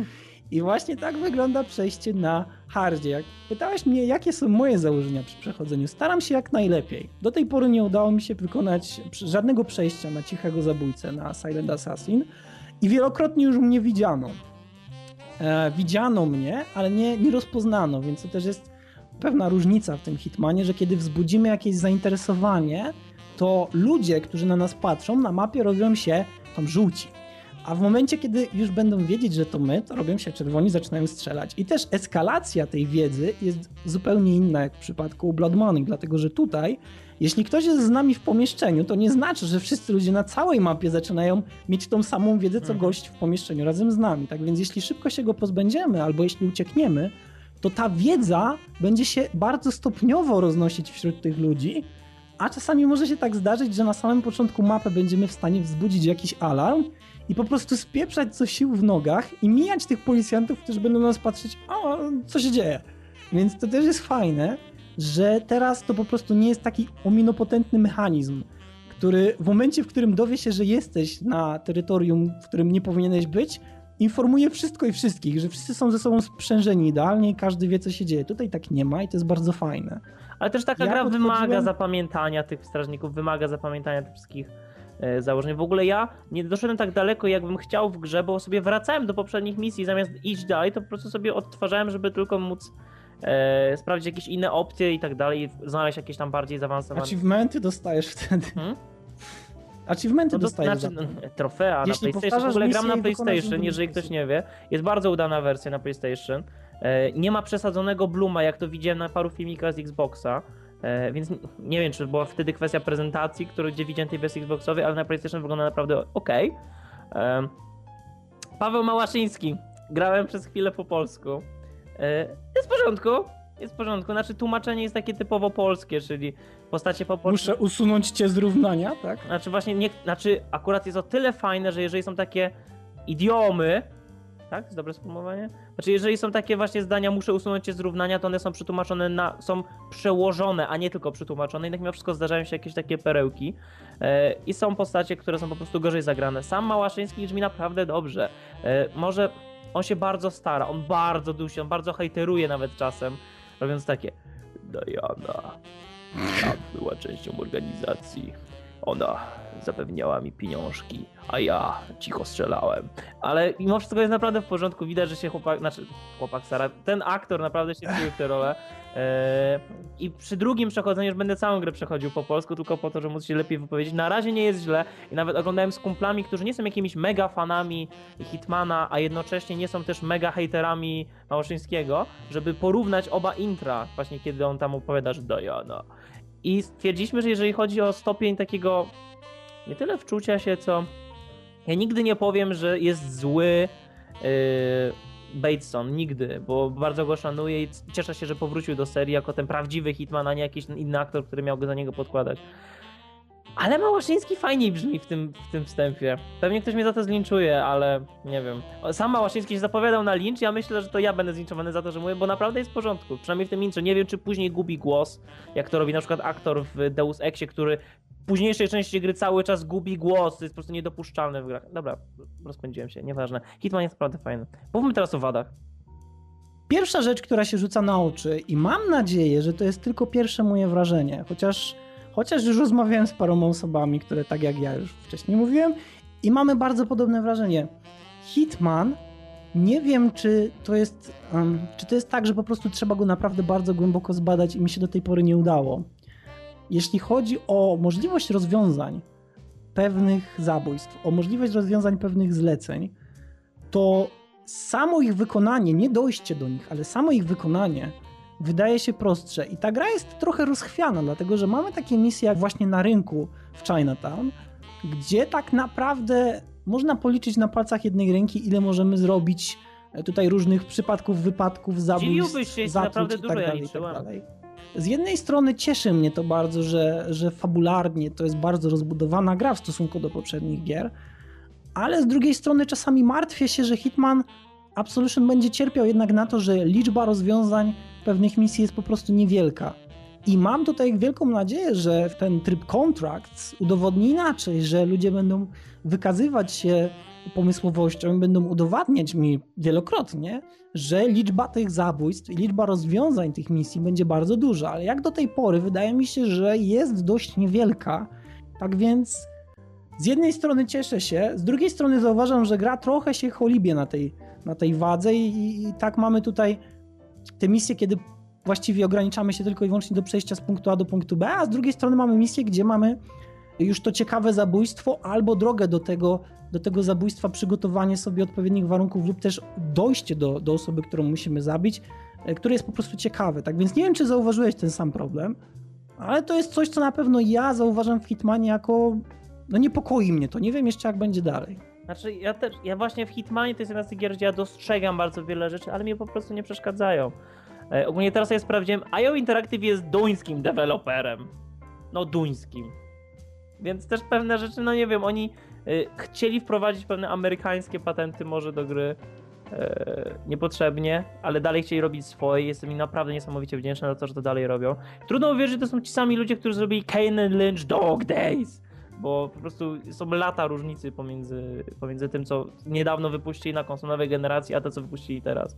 [SPEAKER 1] I właśnie tak wygląda przejście na hardzie. Jak pytałeś mnie, jakie są moje założenia przy przechodzeniu, staram się jak najlepiej. Do tej pory nie udało mi się wykonać żadnego przejścia na cichego zabójcę na Silent Assassin i wielokrotnie już mnie widziano. e, widziano mnie, ale nie, nie rozpoznano, więc to też jest pewna różnica w tym Hitmanie, że kiedy wzbudzimy jakieś zainteresowanie, to ludzie, którzy na nas patrzą, na mapie robią się tam żółci. A w momencie, kiedy już będą wiedzieć, że to my, to robią się czerwoni, zaczynają strzelać. I też eskalacja tej wiedzy jest zupełnie inna jak w przypadku Blood Money, dlatego że tutaj, jeśli ktoś jest z nami w pomieszczeniu, to nie znaczy, że wszyscy ludzie na całej mapie zaczynają mieć tą samą wiedzę, co
[SPEAKER 2] Mhm.
[SPEAKER 1] gość w pomieszczeniu razem z nami. Tak więc jeśli szybko się go pozbędziemy, albo jeśli uciekniemy, to ta wiedza będzie się bardzo stopniowo roznosić wśród tych ludzi, a czasami może się tak zdarzyć, że na samym początku mapy będziemy w stanie wzbudzić jakiś alarm i po prostu spieprzać co sił w nogach i mijać tych policjantów, którzy będą na nas patrzeć, o, co się dzieje. Więc to też jest fajne, że teraz to po prostu nie jest taki ominopotentny mechanizm, który w momencie, w którym dowie się, że jesteś na terytorium, w którym nie powinieneś być, informuje wszystko i wszystkich, że wszyscy są ze sobą sprzężeni idealnie i każdy wie, co się dzieje. Tutaj tak nie ma i to jest bardzo fajne.
[SPEAKER 2] Ale też taka
[SPEAKER 1] Ja
[SPEAKER 2] gra
[SPEAKER 1] podchodziłem-
[SPEAKER 2] wymaga zapamiętania tych strażników, wymaga zapamiętania tych wszystkich e, założeń. W ogóle ja nie doszedłem tak daleko, jakbym chciał w grze, bo sobie wracałem do poprzednich misji, zamiast iść dalej, to po prostu sobie odtwarzałem, żeby tylko móc e, sprawdzić jakieś inne opcje i tak dalej, znaleźć jakieś tam bardziej zaawansowane.
[SPEAKER 1] Achievementy dostajesz wtedy.
[SPEAKER 2] Hmm?
[SPEAKER 1] Achievementy
[SPEAKER 2] No to
[SPEAKER 1] dostajesz
[SPEAKER 2] znaczy,
[SPEAKER 1] za
[SPEAKER 2] no, trofea
[SPEAKER 1] Jeśli
[SPEAKER 2] na PlayStation. W ogóle gram na PlayStation, jeżeli ktoś nie wie. Jest bardzo udana wersja na PlayStation. E, Nie ma przesadzonego Bluma, jak to widziałem na paru filmikach z Xboxa. E, Więc nie wiem, czy była wtedy kwestia prezentacji, który, gdzie widziałem tej wersji Xboxowej, ale na PlayStation wygląda naprawdę ok. Paweł Małaszyński. Grałem przez chwilę po polsku. E, Jest w porządku. Jest w porządku. Znaczy tłumaczenie jest takie typowo polskie, czyli postacie po polsku.
[SPEAKER 1] Muszę usunąć cię z równania, tak?
[SPEAKER 2] Znaczy właśnie nie, znaczy akurat jest o tyle fajne, że jeżeli są takie idiomy, tak? Jest dobre sformułowanie? Znaczy jeżeli są takie właśnie zdania, muszę usunąć je z równania, to one są przetłumaczone na, są przełożone, a nie tylko przetłumaczone. Jednak mimo wszystko zdarzają się jakieś takie perełki. E, I są postacie, które są po prostu gorzej zagrane. Sam Małaszyński brzmi naprawdę dobrze. E, może on się bardzo stara, on bardzo dusi, on bardzo hejteruje nawet czasem, robiąc takie Diana, ta była częścią organizacji. Ona zapewniała mi pieniążki, a ja cicho strzelałem. Ale mimo wszystko jest naprawdę w porządku. Widać, że się chłopak, znaczy chłopak stara, ten aktor naprawdę się wcielił w tę rolę. Eee, I przy drugim przechodzeniu już będę całą grę przechodził po polsku, tylko po to, żeby móc się lepiej wypowiedzieć. Na razie nie jest źle i nawet oglądałem z kumplami, którzy nie są jakimiś mega fanami Hitmana, a jednocześnie nie są też mega hejterami Małoszyńskiego, żeby porównać oba intra, właśnie kiedy on tam opowiada, że Diana. I stwierdziliśmy, że jeżeli chodzi o stopień takiego nie tyle wczucia się, co ja nigdy nie powiem, że jest zły yy, Bateson, nigdy, bo bardzo go szanuję i cieszę się, że powrócił do serii jako ten prawdziwy Hitman, a nie jakiś inny aktor, który miał go za niego podkładać. Ale Małaszyński fajniej brzmi w tym, w tym wstępie. Pewnie ktoś mnie za to zlinczuje, ale nie wiem. Sam Małaszyński się zapowiadał na lincz, ja myślę, że to ja będę zlinczowany za to, że mówię, bo naprawdę jest w porządku. Przynajmniej w tym intrze. Nie wiem, czy później gubi głos, jak to robi na przykład aktor w Deus Exie, który późniejszej części gry cały czas gubi głos, to jest po prostu niedopuszczalne w grach. Dobra, rozpędziłem się, nieważne. Hitman jest naprawdę fajny. Mówmy teraz o wadach.
[SPEAKER 1] Pierwsza rzecz, która się rzuca na oczy i mam nadzieję, że to jest tylko pierwsze moje wrażenie, chociaż, chociaż już rozmawiałem z paroma osobami, które tak jak ja już wcześniej mówiłem i mamy bardzo podobne wrażenie. Hitman, nie wiem czy to jest, um, czy to jest tak, że po prostu trzeba go naprawdę bardzo głęboko zbadać i mi się do tej pory nie udało. Jeśli chodzi o możliwość rozwiązań pewnych zabójstw, o możliwość rozwiązań pewnych zleceń, to samo ich wykonanie, nie dojście do nich, ale samo ich wykonanie wydaje się prostsze. I ta gra jest trochę rozchwiana, dlatego że mamy takie misje jak właśnie na rynku w Chinatown, gdzie tak naprawdę można policzyć na palcach jednej ręki, ile możemy zrobić e, tutaj różnych przypadków, wypadków, zabójstw,
[SPEAKER 2] się, jest
[SPEAKER 1] zatruć
[SPEAKER 2] naprawdę
[SPEAKER 1] i tak
[SPEAKER 2] dużo, ja
[SPEAKER 1] dalej, i tak dalej. Z jednej strony cieszy mnie to bardzo, że, że fabularnie to jest bardzo rozbudowana gra w stosunku do poprzednich gier, ale z drugiej strony czasami martwię się, że Hitman Absolution będzie cierpiał jednak na to, że liczba rozwiązań pewnych misji jest po prostu niewielka. I mam tutaj wielką nadzieję, że ten tryb Contracts udowodni inaczej, że ludzie będą wykazywać się pomysłowością i będą udowadniać mi wielokrotnie, że liczba tych zabójstw i liczba rozwiązań tych misji będzie bardzo duża, ale jak do tej pory wydaje mi się, że jest dość niewielka. Tak więc z jednej strony cieszę się, z drugiej strony zauważam, że gra trochę się cholibie na tej na tej wadze i, i tak mamy tutaj te misje, kiedy właściwie ograniczamy się tylko i wyłącznie do przejścia z punktu A do punktu B, a z drugiej strony mamy misję, gdzie mamy już to ciekawe zabójstwo albo drogę do tego, do tego zabójstwa, przygotowanie sobie odpowiednich warunków lub też dojście do, do osoby, którą musimy zabić, e, które jest po prostu ciekawe. Tak więc nie wiem, czy zauważyłeś ten sam problem, ale to jest coś, co na pewno ja zauważam w Hitmanie jako no niepokoi mnie to. Nie wiem jeszcze, jak będzie dalej.
[SPEAKER 2] Znaczy, ja też, ja właśnie w Hitmanie to jest jedna z tych gier, gdzie ja dostrzegam bardzo wiele rzeczy, ale mnie po prostu nie przeszkadzają. E, ogólnie teraz ja sprawdziłem, IO Interactive jest duńskim deweloperem. No duńskim. Więc też pewne rzeczy, no nie wiem, oni chcieli wprowadzić pewne amerykańskie patenty może do gry e, niepotrzebnie, ale dalej chcieli robić swoje. Jestem im naprawdę niesamowicie wdzięczny za to, że to dalej robią. Trudno uwierzyć, że to są ci sami ludzie, którzy zrobili Kane Lynch Dog Days bo po prostu są lata różnicy pomiędzy, pomiędzy tym, co niedawno wypuścili na konsolowej generacji, a to, co wypuścili teraz.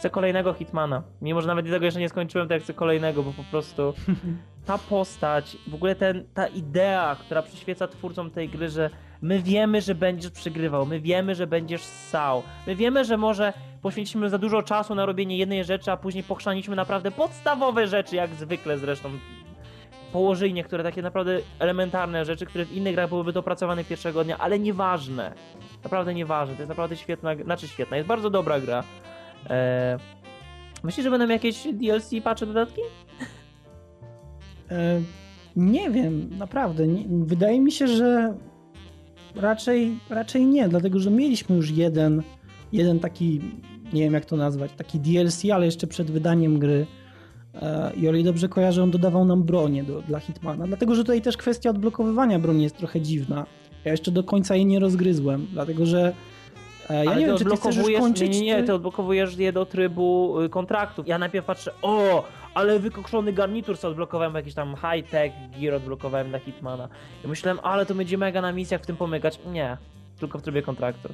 [SPEAKER 2] Chcę kolejnego Hitmana. Mimo, że nawet tego jeszcze nie skończyłem, to ja chcę kolejnego, bo po prostu <laughs> ta postać, w ogóle ten, ta idea, która przyświeca twórcom tej gry, że my wiemy, że będziesz przegrywał, my wiemy, że będziesz ssał, my wiemy, że może poświęcimy za dużo czasu na robienie jednej rzeczy, a później pochrzaniśmy naprawdę podstawowe rzeczy, jak zwykle zresztą położyli niektóre takie naprawdę elementarne rzeczy, które w innych grach byłyby dopracowane pierwszego dnia, ale nieważne. Naprawdę nieważne. To jest naprawdę świetna, znaczy świetna, jest bardzo dobra gra. Eee, myślisz, że będą jakieś DLC, patche, dodatki?
[SPEAKER 1] E, nie wiem, naprawdę. Nie, wydaje mi się, że raczej, raczej nie, dlatego że mieliśmy już jeden, jeden taki, nie wiem jak to nazwać, taki DLC, ale jeszcze przed wydaniem gry. E, I o ile dobrze kojarzę, on dodawał nam bronię do, dla Hitmana, dlatego że tutaj też kwestia odblokowywania broni jest trochę dziwna. Ja jeszcze do końca jej nie rozgryzłem, dlatego że e, ja
[SPEAKER 2] Ale
[SPEAKER 1] nie wiem, czy ty chcesz już kończyć.
[SPEAKER 2] Nie, nie, nie, ty odblokowujesz je do trybu y, kontraktów. Ja najpierw patrzę, o, ale wykokszony garnitur co odblokowałem, jakiś tam high-tech gear odblokowałem dla Hitmana. I myślałem, ale to będzie mega na misjach w tym pomykać. Nie, tylko w trybie kontraktu.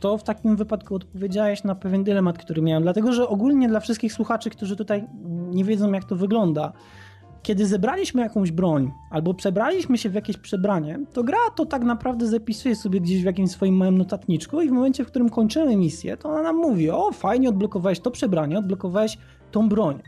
[SPEAKER 1] to w takim wypadku odpowiedziałeś na pewien dylemat, który miałem, dlatego że ogólnie dla wszystkich słuchaczy, którzy tutaj nie wiedzą, jak to wygląda, kiedy zebraliśmy jakąś broń albo przebraliśmy się w jakieś przebranie, to gra to tak naprawdę zapisuje sobie gdzieś w jakimś swoim małym notatniczku i w momencie, w którym kończymy misję, to ona nam mówi: O, fajnie, odblokowałeś to przebranie, odblokowałeś tą broń.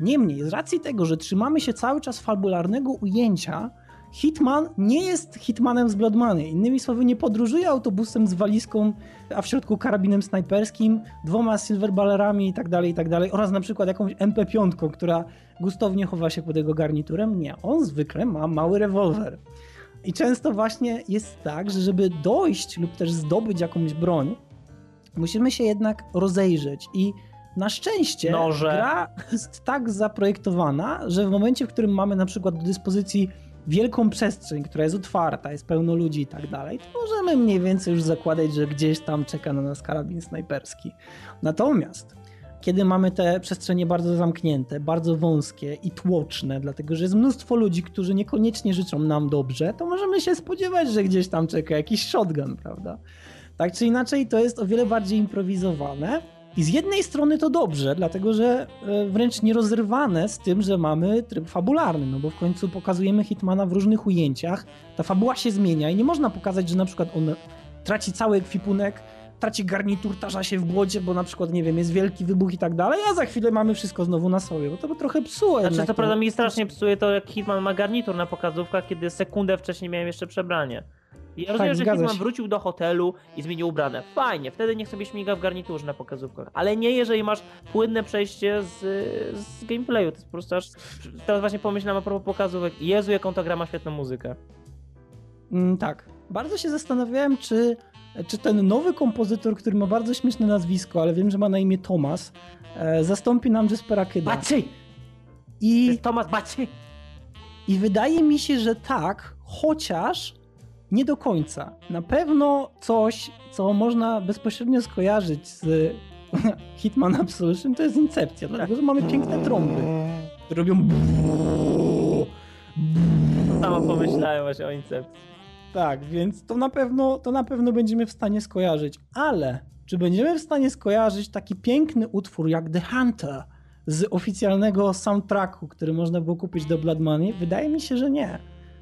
[SPEAKER 1] Niemniej, z racji tego, że trzymamy się cały czas fabularnego ujęcia, Hitman nie jest Hitmanem z Blood Money. Innymi słowy, nie podróżuje autobusem z walizką, a w środku karabinem snajperskim, dwoma silverballerami i tak dalej, i tak dalej, oraz na przykład jakąś MP5, która gustownie chowa się pod jego garniturem. Nie, on zwykle ma mały rewolwer. I często właśnie jest tak, że żeby dojść lub też zdobyć jakąś broń, musimy się jednak rozejrzeć i na szczęście
[SPEAKER 2] Noże.
[SPEAKER 1] gra jest tak zaprojektowana, że w momencie, w którym mamy na przykład do dyspozycji wielką przestrzeń, która jest otwarta, jest pełno ludzi i tak dalej, to możemy mniej więcej już zakładać, że gdzieś tam czeka na nas karabin snajperski. Natomiast kiedy mamy te przestrzenie bardzo zamknięte, bardzo wąskie i tłoczne, dlatego że jest mnóstwo ludzi, którzy niekoniecznie życzą nam dobrze, to możemy się spodziewać, że gdzieś tam czeka jakiś shotgun, prawda? Tak czy inaczej, to jest o wiele bardziej improwizowane. I z jednej strony to dobrze, dlatego że e, wręcz nierozerwane z tym, że mamy tryb fabularny, no bo w końcu pokazujemy Hitmana w różnych ujęciach, ta fabuła się zmienia i nie można pokazać, że na przykład on traci cały ekwipunek, traci garnitur, tarza się w błocie, bo na przykład, nie wiem, jest wielki wybuch i tak dalej, a za chwilę mamy wszystko znowu na sobie, bo to by trochę psuło
[SPEAKER 2] Znaczy, to- prawda mi strasznie psuje to, jak Hitman ma garnitur na pokazówkach, kiedy sekundę wcześniej miałem jeszcze przebranie. I ja rozumiem, że Hitman
[SPEAKER 1] się.
[SPEAKER 2] wrócił do hotelu i zmienił ubrane. Fajnie, wtedy niech sobie śmiga w garniturze na pokazówkach. Ale nie jeżeli masz płynne przejście z, z gameplayu. To jest po prostu aż... Teraz właśnie pomyślałem a propos pokazówek. Jezu, jaką ta gra ma świetną muzykę.
[SPEAKER 1] Mm, tak. Bardzo się zastanawiałem, czy, czy ten nowy kompozytor, który ma bardzo śmieszne nazwisko, ale wiem, że ma na imię Thomas, e, zastąpi nam Jespera Kyda.
[SPEAKER 2] Baci! To
[SPEAKER 1] I,
[SPEAKER 2] jest Tomasz Baci!
[SPEAKER 1] I wydaje mi się, że tak, chociaż nie do końca. Na pewno coś, co można bezpośrednio skojarzyć z <laughs> Hitman Absolution, to jest Incepcja, dlatego że mamy piękne trąby, które robią
[SPEAKER 2] Samo pomyślałem właśnie o Incepcji.
[SPEAKER 1] Tak, więc to na pewno, to na pewno będziemy w stanie skojarzyć. Ale czy będziemy w stanie skojarzyć taki piękny utwór jak The Hunter z oficjalnego soundtracku, który można było kupić do Blood Money? Wydaje mi się, że nie.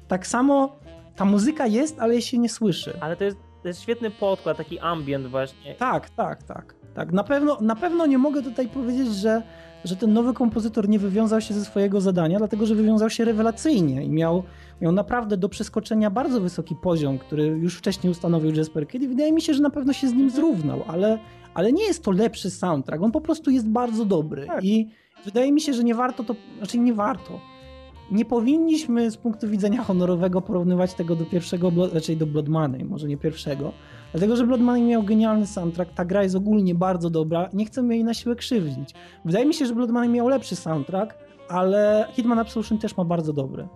[SPEAKER 1] Tak samo ta muzyka jest, ale jej się nie słyszy.
[SPEAKER 2] Ale to jest to jest świetny podkład, taki ambient właśnie.
[SPEAKER 1] Tak, tak, tak. tak. Na, pewno, na pewno nie mogę tutaj powiedzieć, że, że ten nowy kompozytor nie wywiązał się ze swojego zadania, dlatego że wywiązał się rewelacyjnie i miał, miał naprawdę do przeskoczenia bardzo wysoki poziom, który już wcześniej ustanowił Jasper Kidd i wydaje mi się, że na pewno się z nim zrównał, ale, ale nie jest to lepszy soundtrack, on po prostu jest bardzo dobry
[SPEAKER 2] Tak.
[SPEAKER 1] i wydaje mi się, że nie warto to, znaczy nie warto. Nie powinniśmy z punktu widzenia honorowego porównywać tego do pierwszego, raczej do Blood Money, może nie pierwszego, Dlatego, że Blood Money miał genialny soundtrack, ta gra jest ogólnie bardzo dobra, nie chcę jej na siłę krzywdzić. Wydaje mi się, że Blood Money miał lepszy soundtrack, ale Hitman Absolution też ma bardzo dobry.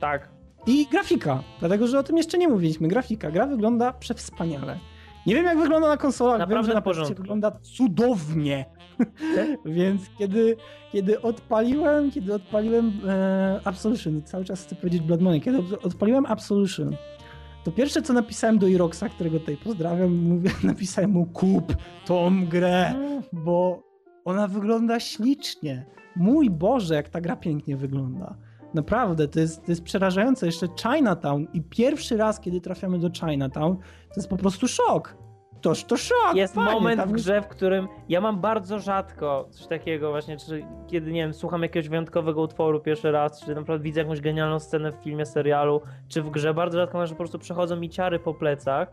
[SPEAKER 2] Tak.
[SPEAKER 1] I grafika, dlatego, że o tym jeszcze nie mówiliśmy. Grafika, gra wygląda przewspaniale. Nie wiem jak wygląda na konsolach,
[SPEAKER 2] Naprawdę
[SPEAKER 1] wiem, że na
[SPEAKER 2] porządku.
[SPEAKER 1] Wygląda cudownie. <laughs> Więc kiedy, kiedy odpaliłem, kiedy odpaliłem e, Absolution, cały czas chcę powiedzieć Blood Money, kiedy odpaliłem Absolution, to pierwsze co napisałem do Iroxa, którego tutaj pozdrawiam, mówię, <laughs> napisałem mu kup tą grę, bo ona wygląda ślicznie. Mój Boże, jak ta gra pięknie wygląda. Naprawdę, to jest, to jest przerażające. Jeszcze Chinatown i pierwszy raz, kiedy trafiamy do Chinatown, to jest po prostu szok. Toż to szok.
[SPEAKER 2] Jest
[SPEAKER 1] panie,
[SPEAKER 2] moment
[SPEAKER 1] tam
[SPEAKER 2] w grze, w którym ja mam bardzo rzadko coś takiego właśnie, czy kiedy, nie wiem, słucham jakiegoś wyjątkowego utworu pierwszy raz, czy naprawdę widzę jakąś genialną scenę w filmie, serialu, czy w grze, bardzo rzadko mam, że po prostu przechodzą mi ciary po plecach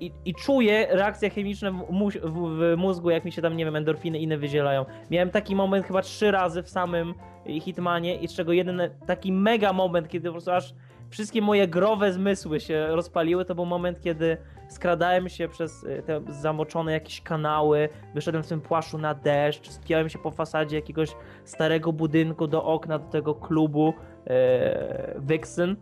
[SPEAKER 2] i, i czuję reakcje chemiczne w, w, mózgu, jak mi się tam, nie wiem, endorfiny inne wydzielają. Miałem taki moment chyba trzy razy w samym Hitmanie i z czego jeden taki mega moment, kiedy po prostu aż wszystkie moje growe zmysły się rozpaliły, to był moment, kiedy skradałem się przez y, te zamoczone jakieś kanały, wyszedłem w tym płaszczu na deszcz, spiąłem się po fasadzie jakiegoś starego budynku do okna, do tego klubu e, Vixen.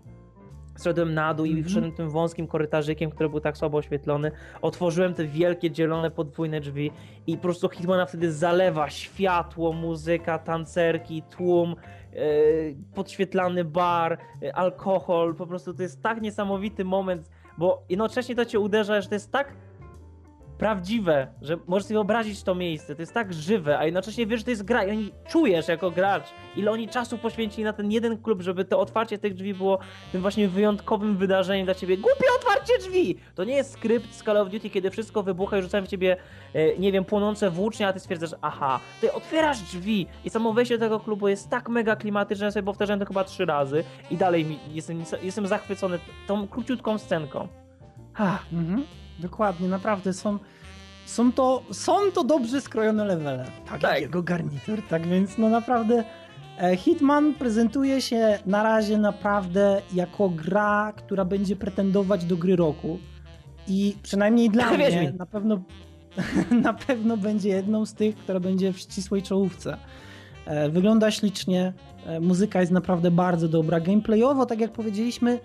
[SPEAKER 2] Zszedłem na dół i
[SPEAKER 1] Mhm.
[SPEAKER 2] wszedłem tym wąskim korytarzykiem, który był tak słabo oświetlony. Otworzyłem te wielkie, dzielone, podwójne drzwi i po prostu Hitmana wtedy zalewa światło, muzyka, tancerki, tłum, e, podświetlany bar, e, alkohol. Po prostu to jest tak niesamowity moment, bo jednocześnie to cię uderza, że to jest tak prawdziwe, że możesz sobie wyobrazić to miejsce, to jest tak żywe, a jednocześnie wiesz, że to jest gra i oni czujesz jako gracz, ile oni czasu poświęcili na ten jeden klub, żeby to otwarcie tych drzwi było tym właśnie wyjątkowym wydarzeniem dla ciebie. Głupie otwarcie drzwi! To nie jest skrypt z Call of Duty, kiedy wszystko wybucha i rzucają w ciebie, e, nie wiem, płonące włócznie, a ty stwierdzasz, aha, ty otwierasz drzwi i samo wejście do tego klubu jest tak mega klimatyczne, że sobie powtarzałem to chyba trzy razy i dalej jestem, jestem zachwycony tą króciutką scenką. Ah,
[SPEAKER 1] Mhm. Dokładnie, naprawdę są, są, to, są to dobrze skrojone levele. Tak,
[SPEAKER 2] Tak.
[SPEAKER 1] jego garnitur. Tak więc, no naprawdę, e, Hitman prezentuje się na razie naprawdę jako gra, która będzie pretendować do gry roku. I przynajmniej dla <laughs> mnie na pewno, <laughs> na pewno będzie jedną z tych, która będzie w ścisłej czołówce. E, Wygląda ślicznie, e, muzyka jest naprawdę bardzo dobra. Gameplayowo, tak jak powiedzieliśmy,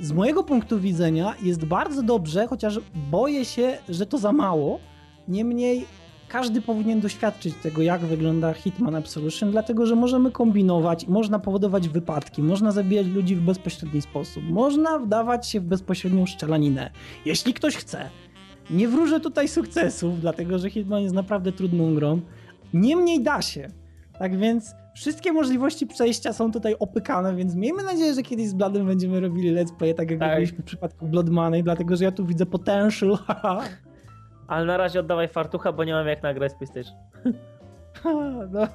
[SPEAKER 1] z mojego punktu widzenia jest bardzo dobrze, chociaż boję się, że to za mało. Niemniej każdy powinien doświadczyć tego, jak wygląda Hitman Absolution, dlatego że możemy kombinować, można powodować wypadki, można zabijać ludzi w bezpośredni sposób, można wdawać się w bezpośrednią szczelaninę, jeśli ktoś chce. Nie wróżę tutaj sukcesów, dlatego że Hitman jest naprawdę trudną grą. Niemniej da się. Tak więc wszystkie możliwości przejścia są tutaj opykane, więc miejmy nadzieję, że kiedyś z Bladem będziemy robili let's play, tak jak
[SPEAKER 2] Tak.
[SPEAKER 1] robiliśmy w przypadku Blood Money, dlatego że ja tu widzę potential. <laughs>
[SPEAKER 2] Ale na razie oddawaj fartucha, bo nie mam jak nagrać PlayStation. <laughs>
[SPEAKER 1] no,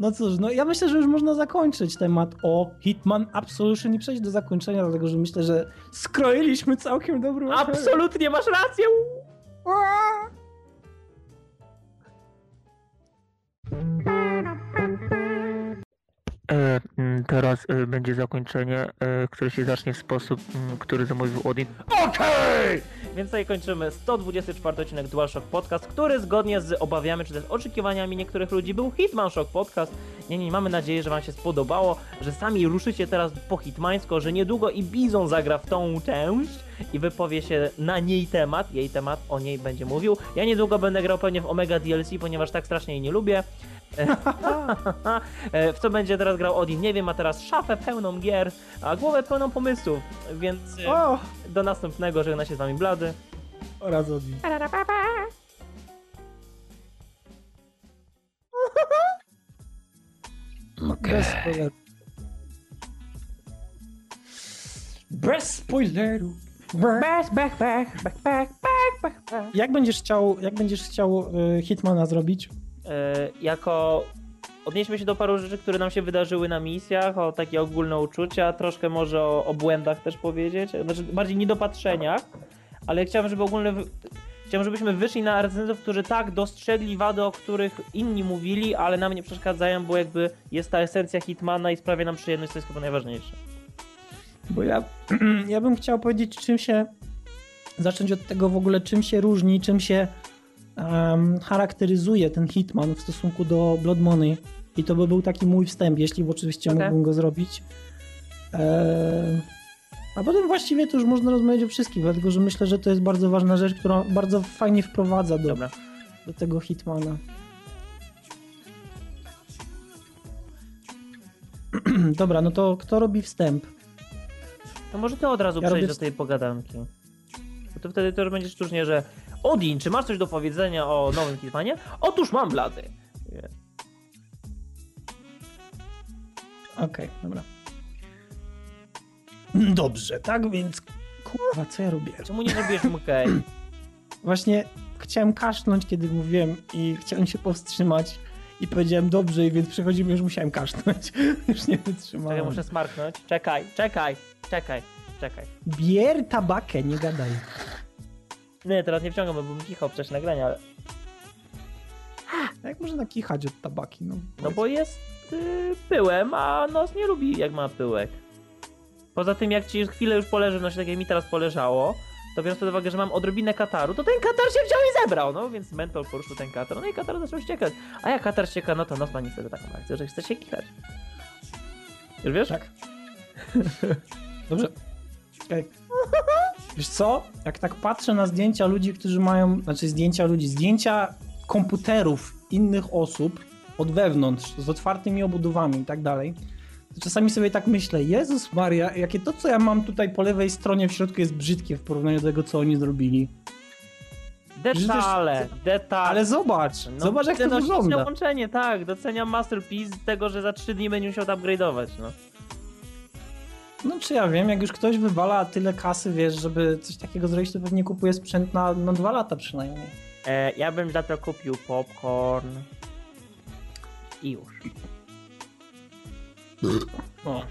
[SPEAKER 1] no cóż, no ja myślę, że już można zakończyć temat o Hitman Absolution i przejść do zakończenia, dlatego że myślę, że skroiliśmy całkiem dobrą.
[SPEAKER 2] Absolutnie masz rację!
[SPEAKER 3] Teraz e, będzie zakończenie, e, które się zacznie w sposób, mm, który zamówił Odin.
[SPEAKER 2] Okej! Więc tutaj kończymy 124 odcinek DualShock Podcast, który zgodnie z obawiami czy też oczekiwaniami niektórych ludzi był Hitman Shock Podcast. Nie, nie, mamy nadzieję, że wam się spodobało, że sami ruszycie teraz po hitmańsko, że niedługo i Bizon zagra w tą część i wypowie się na niej temat, jej temat, o niej będzie mówił. Ja niedługo będę grał pewnie w Omega DLC, ponieważ tak strasznie jej nie lubię. <laughs> E, w co będzie teraz grał Odin, nie wiem, ma teraz szafę pełną gier, a głowę pełną pomysłów, więc e,
[SPEAKER 1] O,
[SPEAKER 2] do następnego żegna się z wami Blady.
[SPEAKER 1] oraz Odin. Bez spoilerów. Bez spoilerów.
[SPEAKER 2] Back, back, back, back, back, back, back, back.
[SPEAKER 1] Jak będziesz chciał, jak będziesz chciał y, Hitmana zrobić?
[SPEAKER 2] E, jako odnieśmy się do paru rzeczy, które nam się wydarzyły na misjach, o takie ogólne uczucia, troszkę może o, o błędach też powiedzieć, znaczy bardziej niedopatrzeniach, ale chciałbym, żeby ogólne... Chciałbym, żebyśmy wyszli na recenzentów, którzy tak dostrzegli wady, o których inni mówili, ale nam nie przeszkadzają, bo jakby jest ta esencja Hitmana i sprawia nam przyjemność, to jest chyba najważniejsze.
[SPEAKER 1] Bo ja, <clears throat> ja bym chciał powiedzieć, czym się. Zacząć od tego w ogóle, czym się różni, czym się em, charakteryzuje ten Hitman w stosunku do Blood Money. I to by był taki mój wstęp, jeśli oczywiście
[SPEAKER 2] Okej.
[SPEAKER 1] mógłbym go zrobić. Em, a potem właściwie to już można rozmawiać o wszystkim, dlatego że myślę, że to jest bardzo ważna rzecz, która bardzo fajnie wprowadza do,
[SPEAKER 2] Dobra.
[SPEAKER 1] do tego Hitmana. <clears throat> Dobra, no to kto robi wstęp?
[SPEAKER 2] To może ty od razu
[SPEAKER 1] Ja
[SPEAKER 2] przejść do tej pogadanki. Bo to wtedy to już będzie sztucznie, że Odin, czy masz coś do powiedzenia o nowym Hitmanie? Otóż mam blady.
[SPEAKER 1] Okej, dobra. Dobrze, tak więc. Kurwa, co ja robię?
[SPEAKER 2] Czemu nie zrobisz mkej? <clears throat>
[SPEAKER 1] Właśnie chciałem kaszlnąć, kiedy mówiłem i chciałem się powstrzymać i powiedziałem dobrze, i więc przechodzimy, już musiałem kaszlnąć. <laughs> już nie wytrzymałem.
[SPEAKER 2] Czekaj, muszę smarknąć. Czekaj, czekaj, czekaj, czekaj.
[SPEAKER 1] Bier tabakę, nie gadaj.
[SPEAKER 2] Nie, teraz nie wciągam, bo bym kichał przez nagrania, ale...
[SPEAKER 1] Jak można kichać od tabaki? No,
[SPEAKER 2] No bo jest y, pyłem, a nos nie lubi jak ma pyłek. Poza tym jak ci chwilę już poleży w nosie, tak jak mi teraz poleżało, to biorąc pod uwagę, że mam odrobinę kataru, to ten katar się wziął i zebrał, no więc mentol poruszył ten katar, no i katar zaczął ściekać. A jak katar ścieka, no to nos ma niestety taką reakcję, że chce się kichać. Już wiesz?
[SPEAKER 1] Tak. <laughs> Dobrze. Okej. Wiesz co? Jak tak patrzę na zdjęcia ludzi, którzy mają, znaczy zdjęcia ludzi, zdjęcia komputerów innych osób od wewnątrz, z otwartymi obudowami i tak dalej, to czasami sobie tak myślę, Jezus Maria, jakie to, co ja mam tutaj po lewej stronie w środku jest brzydkie w porównaniu do tego, co oni zrobili.
[SPEAKER 2] Detale, detale.
[SPEAKER 1] Ale zobacz,
[SPEAKER 2] No,
[SPEAKER 1] zobacz jak to wygląda.
[SPEAKER 2] łączenie, tak. Doceniam Masterpiece tego, że za 3 dni będzie musiał upgrade'ować, no.
[SPEAKER 1] No czy ja wiem, jak już ktoś wywala tyle kasy, wiesz, żeby coś takiego zrobić, to pewnie kupuje sprzęt na, na dwa lata przynajmniej.
[SPEAKER 2] E, ja bym za to kupił popcorn. I już.
[SPEAKER 1] O.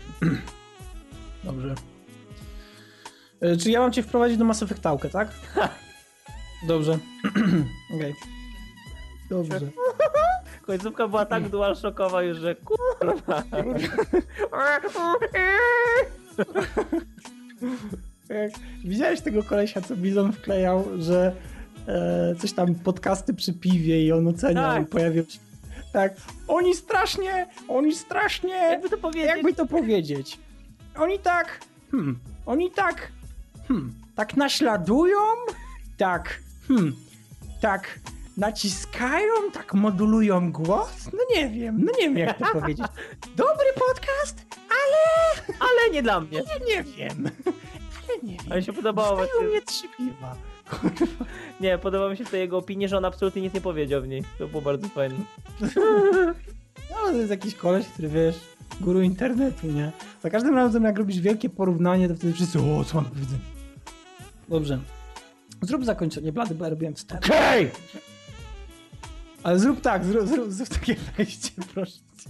[SPEAKER 1] <clears throat> Dobrze. E, Czy ja mam cię wprowadzić do Mass Effectałkę, tak? <laughs> Dobrze. <clears throat> Okej. Dobrze. <laughs>
[SPEAKER 2] Końcówka była tak dualshockowa już, że kurwa. <clears throat>
[SPEAKER 1] Jak Widziałeś tego kolesia, co Bizon wklejał, że e, coś tam podcasty przy piwie i on oceniał
[SPEAKER 2] Tak.
[SPEAKER 1] i pojawił się. Tak. Oni strasznie, oni strasznie.
[SPEAKER 2] Jakby to powiedzieć?
[SPEAKER 1] Jakby to powiedzieć? Oni tak. Hmm. Oni tak. Hmm. Tak naśladują? Tak. Hmm. Tak. Naciskają, tak modulują głos? No nie wiem, no nie wiem jak to powiedzieć. <laughs> Dobry podcast, ale
[SPEAKER 2] Ale nie dla mnie.
[SPEAKER 1] ja nie wiem. Ale nie wiem.
[SPEAKER 2] Ale mi się podobało właśnie.
[SPEAKER 1] mnie trzy piwa. <laughs>
[SPEAKER 2] Nie, podoba mi się w tej jego opinii, że on absolutnie nic nie powiedział w niej. To było bardzo fajne. <laughs>
[SPEAKER 1] No, to jest jakiś koleś, który wiesz, guru internetu, nie? Za każdym razem, jak robisz wielkie porównanie, to wtedy wszyscy, o, co mam do powiedzenia? Dobrze. Zrób zakończenie, blady, bo ja robiłem wstęp.
[SPEAKER 2] Hej!
[SPEAKER 1] Ale zrób tak, zrób, zrób, zrób takie wejście, proszę cię.